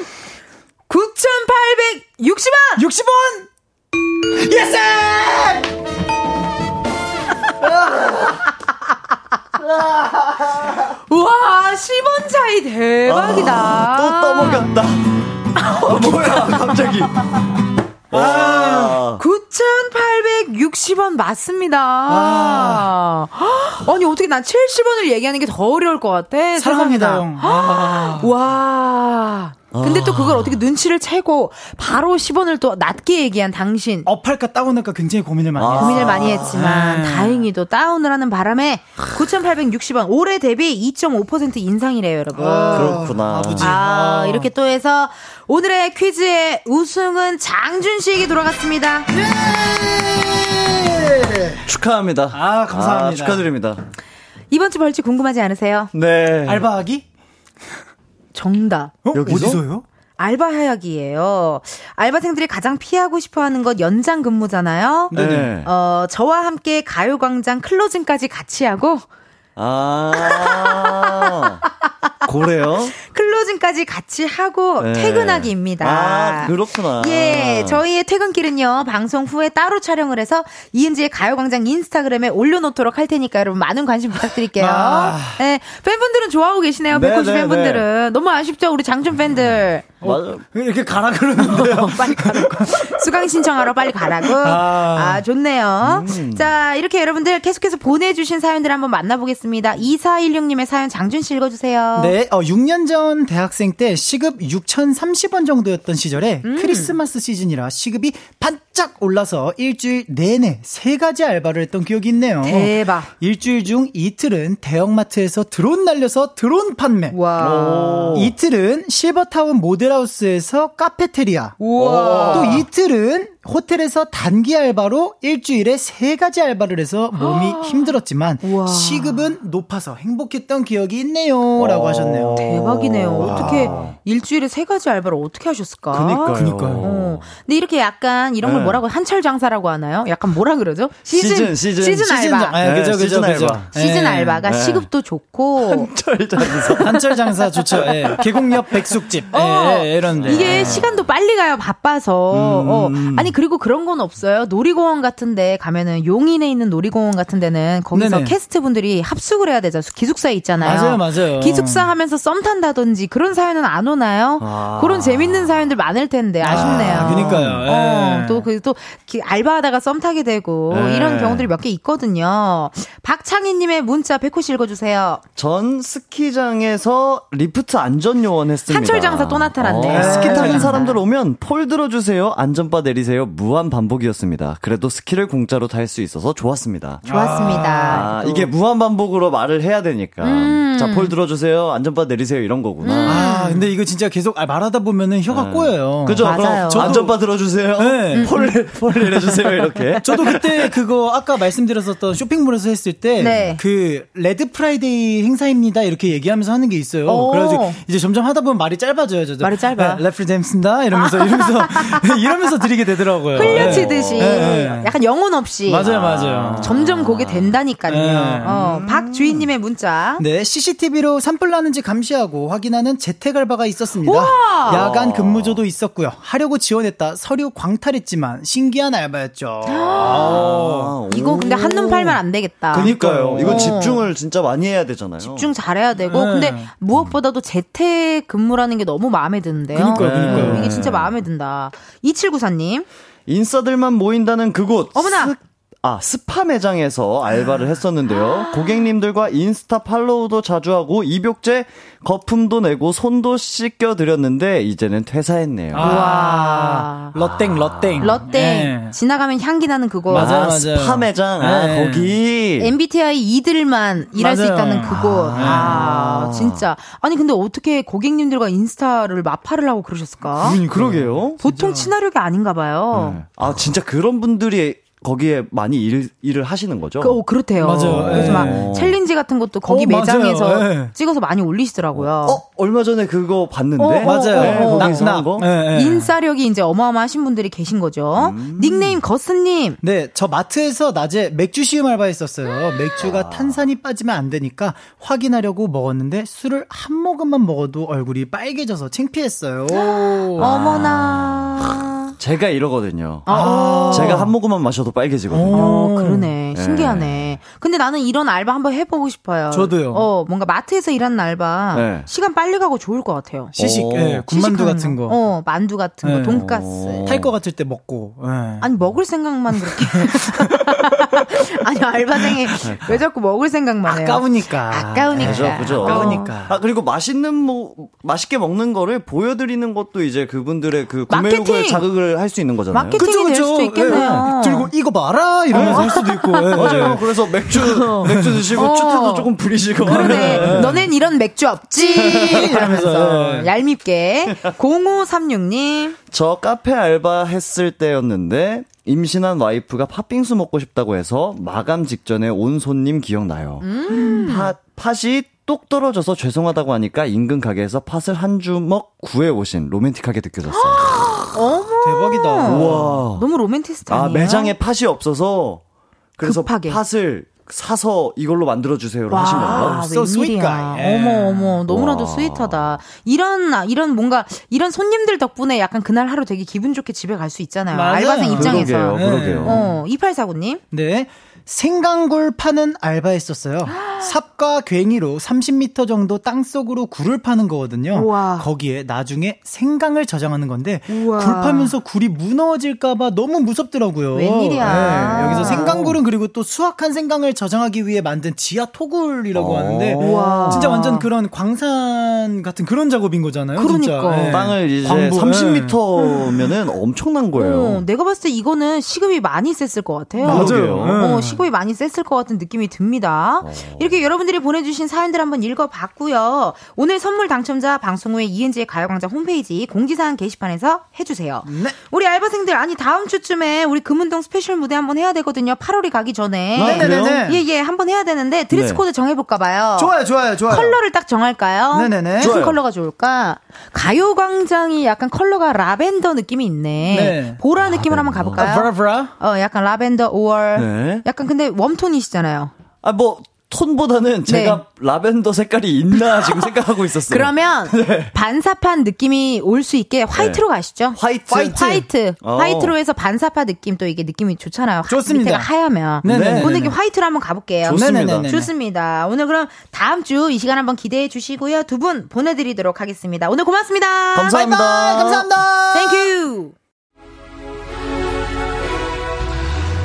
9,860원! 60원! 예스! 우와, 10원 차이 대박이다. 아, 또 떠먹였다. 어, 뭐야, 갑자기. 와. 9,860원 맞습니다. 아니, 어떻게 난 70원을 얘기하는 게 더 어려울 것 같아. 사랑합니다. 아. 와. 근데 또 그걸 어떻게 눈치를 채고 바로 10원을 또 낮게 얘기한 당신. 업할까 다운할까 굉장히 고민을 많이 아. 했어요. 고민을 많이 했지만 아. 다행히도 다운을 하는 바람에 9,860원 올해 대비 2.5% 인상이래요, 여러분. 그렇구나. 아버지. 아, 아. 이렇게 또 해서 오늘의 퀴즈의 우승은 장준 씨에게 돌아갔습니다. 축하합니다. 아, 감사합니다. 아, 축하드립니다. 이번 주 벌칙 궁금하지 않으세요? 네. 알바하기? 정답. 어? 여기서? 어디서요? 알바 하약이에요. 알바생들이 가장 피하고 싶어 하는 것 연장 근무잖아요. 네. 어, 저와 함께 가요광장 클로징까지 같이 하고 아. 고래요? 클로징까지 같이 하고 네. 퇴근하기입니다. 아, 그렇구나. 예, 저희의 퇴근길은요, 방송 후에 따로 촬영을 해서 이은지의 가요광장 인스타그램에 올려놓도록 할 테니까 여러분 많은 관심 부탁드릴게요. 아. 네, 팬분들은 좋아하고 계시네요, 네, 백호시 네, 팬분들은. 너무 아쉽죠, 우리 장준 팬들. 맞아. 이렇게 가라 그러는데요. 빨리 가라고. 수강 신청하러 빨리 가라고. 아, 아. 좋네요. 자, 이렇게 여러분들 계속해서 보내주신 사연들 한번 만나보겠습니다. 2416님의 사연 장준 씨 읽어주세요. 네, 어, 6년 전 대학생 때 시급 6,030원 정도였던 시절에 음. 크리스마스 시즌이라 시급이 반짝 올라서 일주일 내내 세 가지 알바를 했던 기억이 있네요. 대박. 일주일 중 이틀은 대형마트에서 드론 날려서 드론 판매. 와. 이틀은 실버타운 모델하우스에서 카페테리아. 우와. 또 이틀은 호텔에서 단기 알바로 일주일에 세 가지 알바를 해서 몸이 힘들었지만 우와. 시급은 높아서 행복했던 기억이 있네요라고 하셨네요. 대박이네요. 어떻게 일주일에 세 가지 알바를 어떻게 하셨을까? 그니까요. 그니까요. 어. 근데 이렇게 약간 이런 걸 네. 뭐라고 한철 장사라고 하나요? 약간 뭐라 그러죠? 시즌 시즌, 시즌. 알바. 장- 아, 그죠, 네, 그죠, 시즌 그죠. 알바. 시즌 예. 알바가 네. 시급도 좋고 철장사. 한철 장사 좋죠. 예. 계곡역 백숙집. 예, 어, 예, 이런 데. 이게 시간도 빨리 가요 바빠서 어. 아니 그리고 그런 건 없어요 놀이공원 같은데 가면은 용인에 있는 놀이공원 같은 데는 거기서 네네. 캐스트 분들이 합숙을 해야 되죠 기숙사에 있잖아요 맞아요, 맞아요. 기숙사 하면서 썸 탄다든지 그런 사연은 안 오나요 아. 그런 재밌는 사연들 많을 텐데 아쉽네요 아, 그니까요. 예. 어, 또그또 알바하다가 썸 타게 되고 네. 이런 경우들이 몇 개 있거든요 박창희님의 문자 백호 씨 읽어주세요 전 스키장에서 리프트 안전 요원 했습니다. 한철 장사 또 나타났네. 어, 스키 타는 장사. 사람들 오면 폴 들어주세요. 안전바 내리세 요. 무한 반복이었습니다. 그래도 스키를 공짜로 탈 수 있어서 좋았습니다. 좋았습니다 아, 이게 무한 반복으로 말을 해야 되니까. 음. 자, 폴 들어주세요. 안전바 내리세요. 이런 거구나. 아, 근데 이거 진짜 계속 아, 말하다 보면은 혀가 꼬여요. 그죠? 맞아요. 그럼 안전바 들어주세요. 네. 폴, 폴 내려주세요. 이렇게. 저도 그때 그거 아까 말씀드렸었던 쇼핑몰에서 했을 때 네. 그 Red Friday 행사입니다 이렇게 얘기하면서 하는 게 있어요. 오. 그래가지고 이제 점점 하다 보면 말이 짧아져요. 저도 말이 짧아. 네, 레프리 잼스입니다 이러면서 이러면서 이러면서 드리게 되더라고요. 흘려치듯이 네. 네. 약간 영혼 없이 맞아요, 맞아요. 점점 고게 된다니까요. 네. 어, 박주인님의 문자. 네, CCTV로 산불 나는지 감시하고 확인하는 재택 알바가 있었습니다. 우와! 야간 근무조도 있었고요. 하려고 지원했다 서류 광탈했지만 신기한 알바였죠. 아, 이거 근데 오. 한눈 팔면 안 되겠다. 그니까요. 이거 어. 집중을 진짜 많이 해야 되잖아요. 집중 잘해야 되고 네. 근데 무엇보다도 재택 근무라는 게 너무 마음에 드는데요. 그니까요, 그니까요. 이게 진짜 마음에 든다. 2794님. 인싸들만 모인다는 그곳. 어머나! 스, 아, 스파 매장에서 알바를 했었는데요. 고객님들과 인스타 팔로우도 자주 하고 입욕제 거품도 내고 손도 씻겨 드렸는데 이제는 퇴사했네요. 아. 와. 러땡, 러땡. 러땡 네. 지나가면 향기 나는 그거. 맞아요, 아. 스파 매장. 아, 네. 거기. MBTI E들만 일할 수 맞아요. 있다는 그곳. 아, 진짜. 아니, 근데 어떻게 고객님들과 인스타를 맞팔을 하고 그러셨을까? 음, 그러게요. 보통 친화력이 아닌가 봐요. 네. 아, 진짜 그런 분들이 거기에 많이 일, 일을 하시는 거죠? 그, 어, 그렇대요. 맞아요. 그래서 예. 막 챌린지 같은 것도 거기 어. 매장에서 예. 찍어서 많이 올리시더라고요. 어, 얼마 전에 그거 봤는데. 어, 어, 맞아요. 네, 어, 어. Knock Knock. 한 거. 네, 네. 인싸력이 이제 어마어마하신 분들이 계신 거죠. 음. 닉네임 거스님. 네, 저 마트에서 낮에 맥주 시음 알바했었어요. 맥주가 탄산이 빠지면 안 되니까 확인하려고 먹었는데 술을 한 모금만 먹어도 얼굴이 빨개져서 창피했어요. 어머나. 제가 이러거든요. 아, 제가 한 모금만 마셔도 빨개지거든요. 어, 그러네. 네. 신기하네. 근데 나는 이런 알바 한번 해보고 싶어요. 저도요. 어, 뭔가 마트에서 일하는 알바. 네. 시간 빨리 가고 좋을 것 같아요. 시식, 오. 예, 군만두 같은 거. 어, 만두 같은 거, 네. 돈가스. 어. 탈것 같을 때 먹고. 예. 아니, 먹을 생각만 그렇게. 아니, 알바생이 왜 자꾸 먹을 생각만 해요? 아까우니까. 아까우니까. 그죠, 그죠. 아까우니까. 아, 그리고 맛있는, 뭐, 맛있게 먹는 거를 보여드리는 것도 이제 그분들의 그 구매욕을 마케팅! 자극을 할 수 있는 거잖아요. 마케팅이 될 수도 있겠네요. 예. 들고 이거 봐라 이러면서 할 수도 있고. 예. 맞아요. 그래서 맥주, 맥주 드시고 어. 추태도 조금 부리시고. 그러네. 너넨 이런 맥주 없지? 이러면서 예. 얄밉게. 0536님. 저 카페 알바 했을 때였는데, 임신한 와이프가 팥빙수 먹고 싶다고 해서 마감 직전에 온 손님 기억나요. 팥, 팥이 똑 떨어져서 죄송하다고 하니까 인근 가게에서 팥을 한 주먹 구해 오신 로맨틱하게 느껴졌어요. 어머. 대박이다. 우와. 너무 로맨티스트 아, 아니에요? 매장에 팥이 없어서 그래서 급하게. 팥을 사서 이걸로 만들어 주세요로 하신 아, 건가요? So sweet guy. 예. 어머, 어머, 너무나도 와. sweet하다. 이런, 이런 뭔가, 이런 손님들 덕분에 약간 그날 하루 되게 기분 좋게 집에 갈 수 있잖아요. 맞아요. 알바생 입장에서. 그러게요, 네. 그러게요. 어, 2849님. 네. 생강굴 파는 알바했었어요. 삽과 괭이로 30m 정도 땅 속으로 굴을 파는 거거든요. 우와. 거기에 나중에 생강을 저장하는 건데 우와. 굴 파면서 굴이 무너질까 봐 너무 무섭더라고요. 웬일이야. 네, 여기서 생강굴은 그리고 또 수확한 생강을 저장하기 위해 만든 지하 토굴이라고 어. 하는데 우와. 진짜 완전 그런 광산 같은 그런 작업인 거잖아요. 그러니까. 네. 땅을 이제 광부, 30m면은 엄청난 거예요. 어, 내가 봤을 때 이거는 시급이 많이 셌을 것 같아요. 맞아요. 네. 어, 시급이 많이 셌을 것 같은 느낌이 듭니다. 이렇게 이렇게 여러분들이 보내주신 사연들 한번 읽어봤고요. 오늘 선물 당첨자 방송 후에 이은지의 가요광장 홈페이지 공지사항 게시판에서 해주세요. 네. 우리 알바생들 아니 다음 주쯤에 우리 금운동 스페셜 무대 한번 해야 되거든요. 8월이 가기 전에. 아, 그래요? 네네네. 예예 한번 해야 되는데 드레스 네. 코드 정해볼까 봐요. 좋아요, 좋아요, 좋아요. 컬러를 딱 정할까요? 네네네. 무슨 좋아요. 컬러가 좋을까? 가요광장이 약간 컬러가 라벤더 느낌이 있네. 네. 보라 느낌으로 한번 아, 가볼까요? 보라, 보라. 어, 약간 라벤더 5월. 네. 약간 근데 웜톤이시잖아요. 아, 뭐, 톤보다는 제가 라벤더 색깔이 있나 지금 생각하고 있었어요. 네. 그러면 반사판 느낌이 올 수 있게 화이트로 가시죠. 화이트. 화이트. 화이트. 어. 화이트로 해서 반사판 느낌 또 이게 느낌이 좋잖아요. 하- 좋습니다. 하얗면. 네네네네. 오늘 이렇게 화이트로 한번 가볼게요. 좋습니다. 네네네네. 좋습니다. 오늘 그럼 다음 주 이 시간 한번 기대해 주시고요. 두 분 보내드리도록 하겠습니다. 오늘 고맙습니다. 감사합니다. bye bye, 감사합니다. Thank you.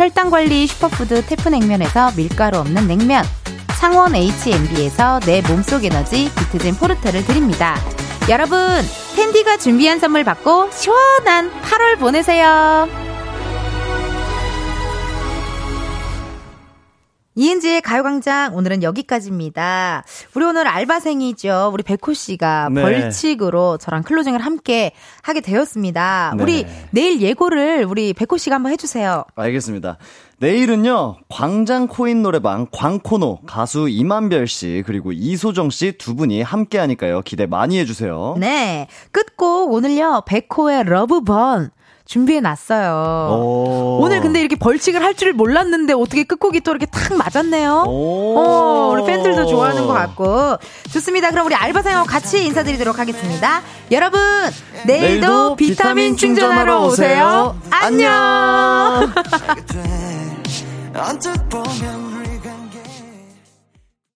혈당관리 슈퍼푸드 태프냉면에서 밀가루 없는 냉면, 창원 H&B에서 내 몸속 에너지 비트젠 포르테를 드립니다. 여러분, 텐디가 준비한 선물 받고 시원한 8월 보내세요. 이은지의 가요광장 오늘은 여기까지입니다. 우리 오늘 알바생이죠. 우리 백호 씨가 네. 벌칙으로 저랑 클로징을 함께 하게 되었습니다. 네. 우리 내일 예고를 우리 백호 씨가 한번 해주세요. 알겠습니다. 내일은요, 광장 코인 노래방 광코노 가수 이만별 씨, 그리고 이소정 씨 두 분이 함께 하니까요. 기대 많이 해주세요. 네. 끝곡 오늘요, 백호의 Love Burn 준비해 놨어요. 오. 오늘 근데 이렇게 벌칙을 할 줄 몰랐는데 어떻게 끝곡이 또 이렇게 탁 맞았네요. 오. 어, 우리 팬들도 좋아하는 것 같고. 좋습니다. 그럼 우리 알바생하고 같이 인사드리도록 하겠습니다. 여러분, 내일도, 내일도 비타민 비타민 충전하러 오세요. 오세요. 안녕.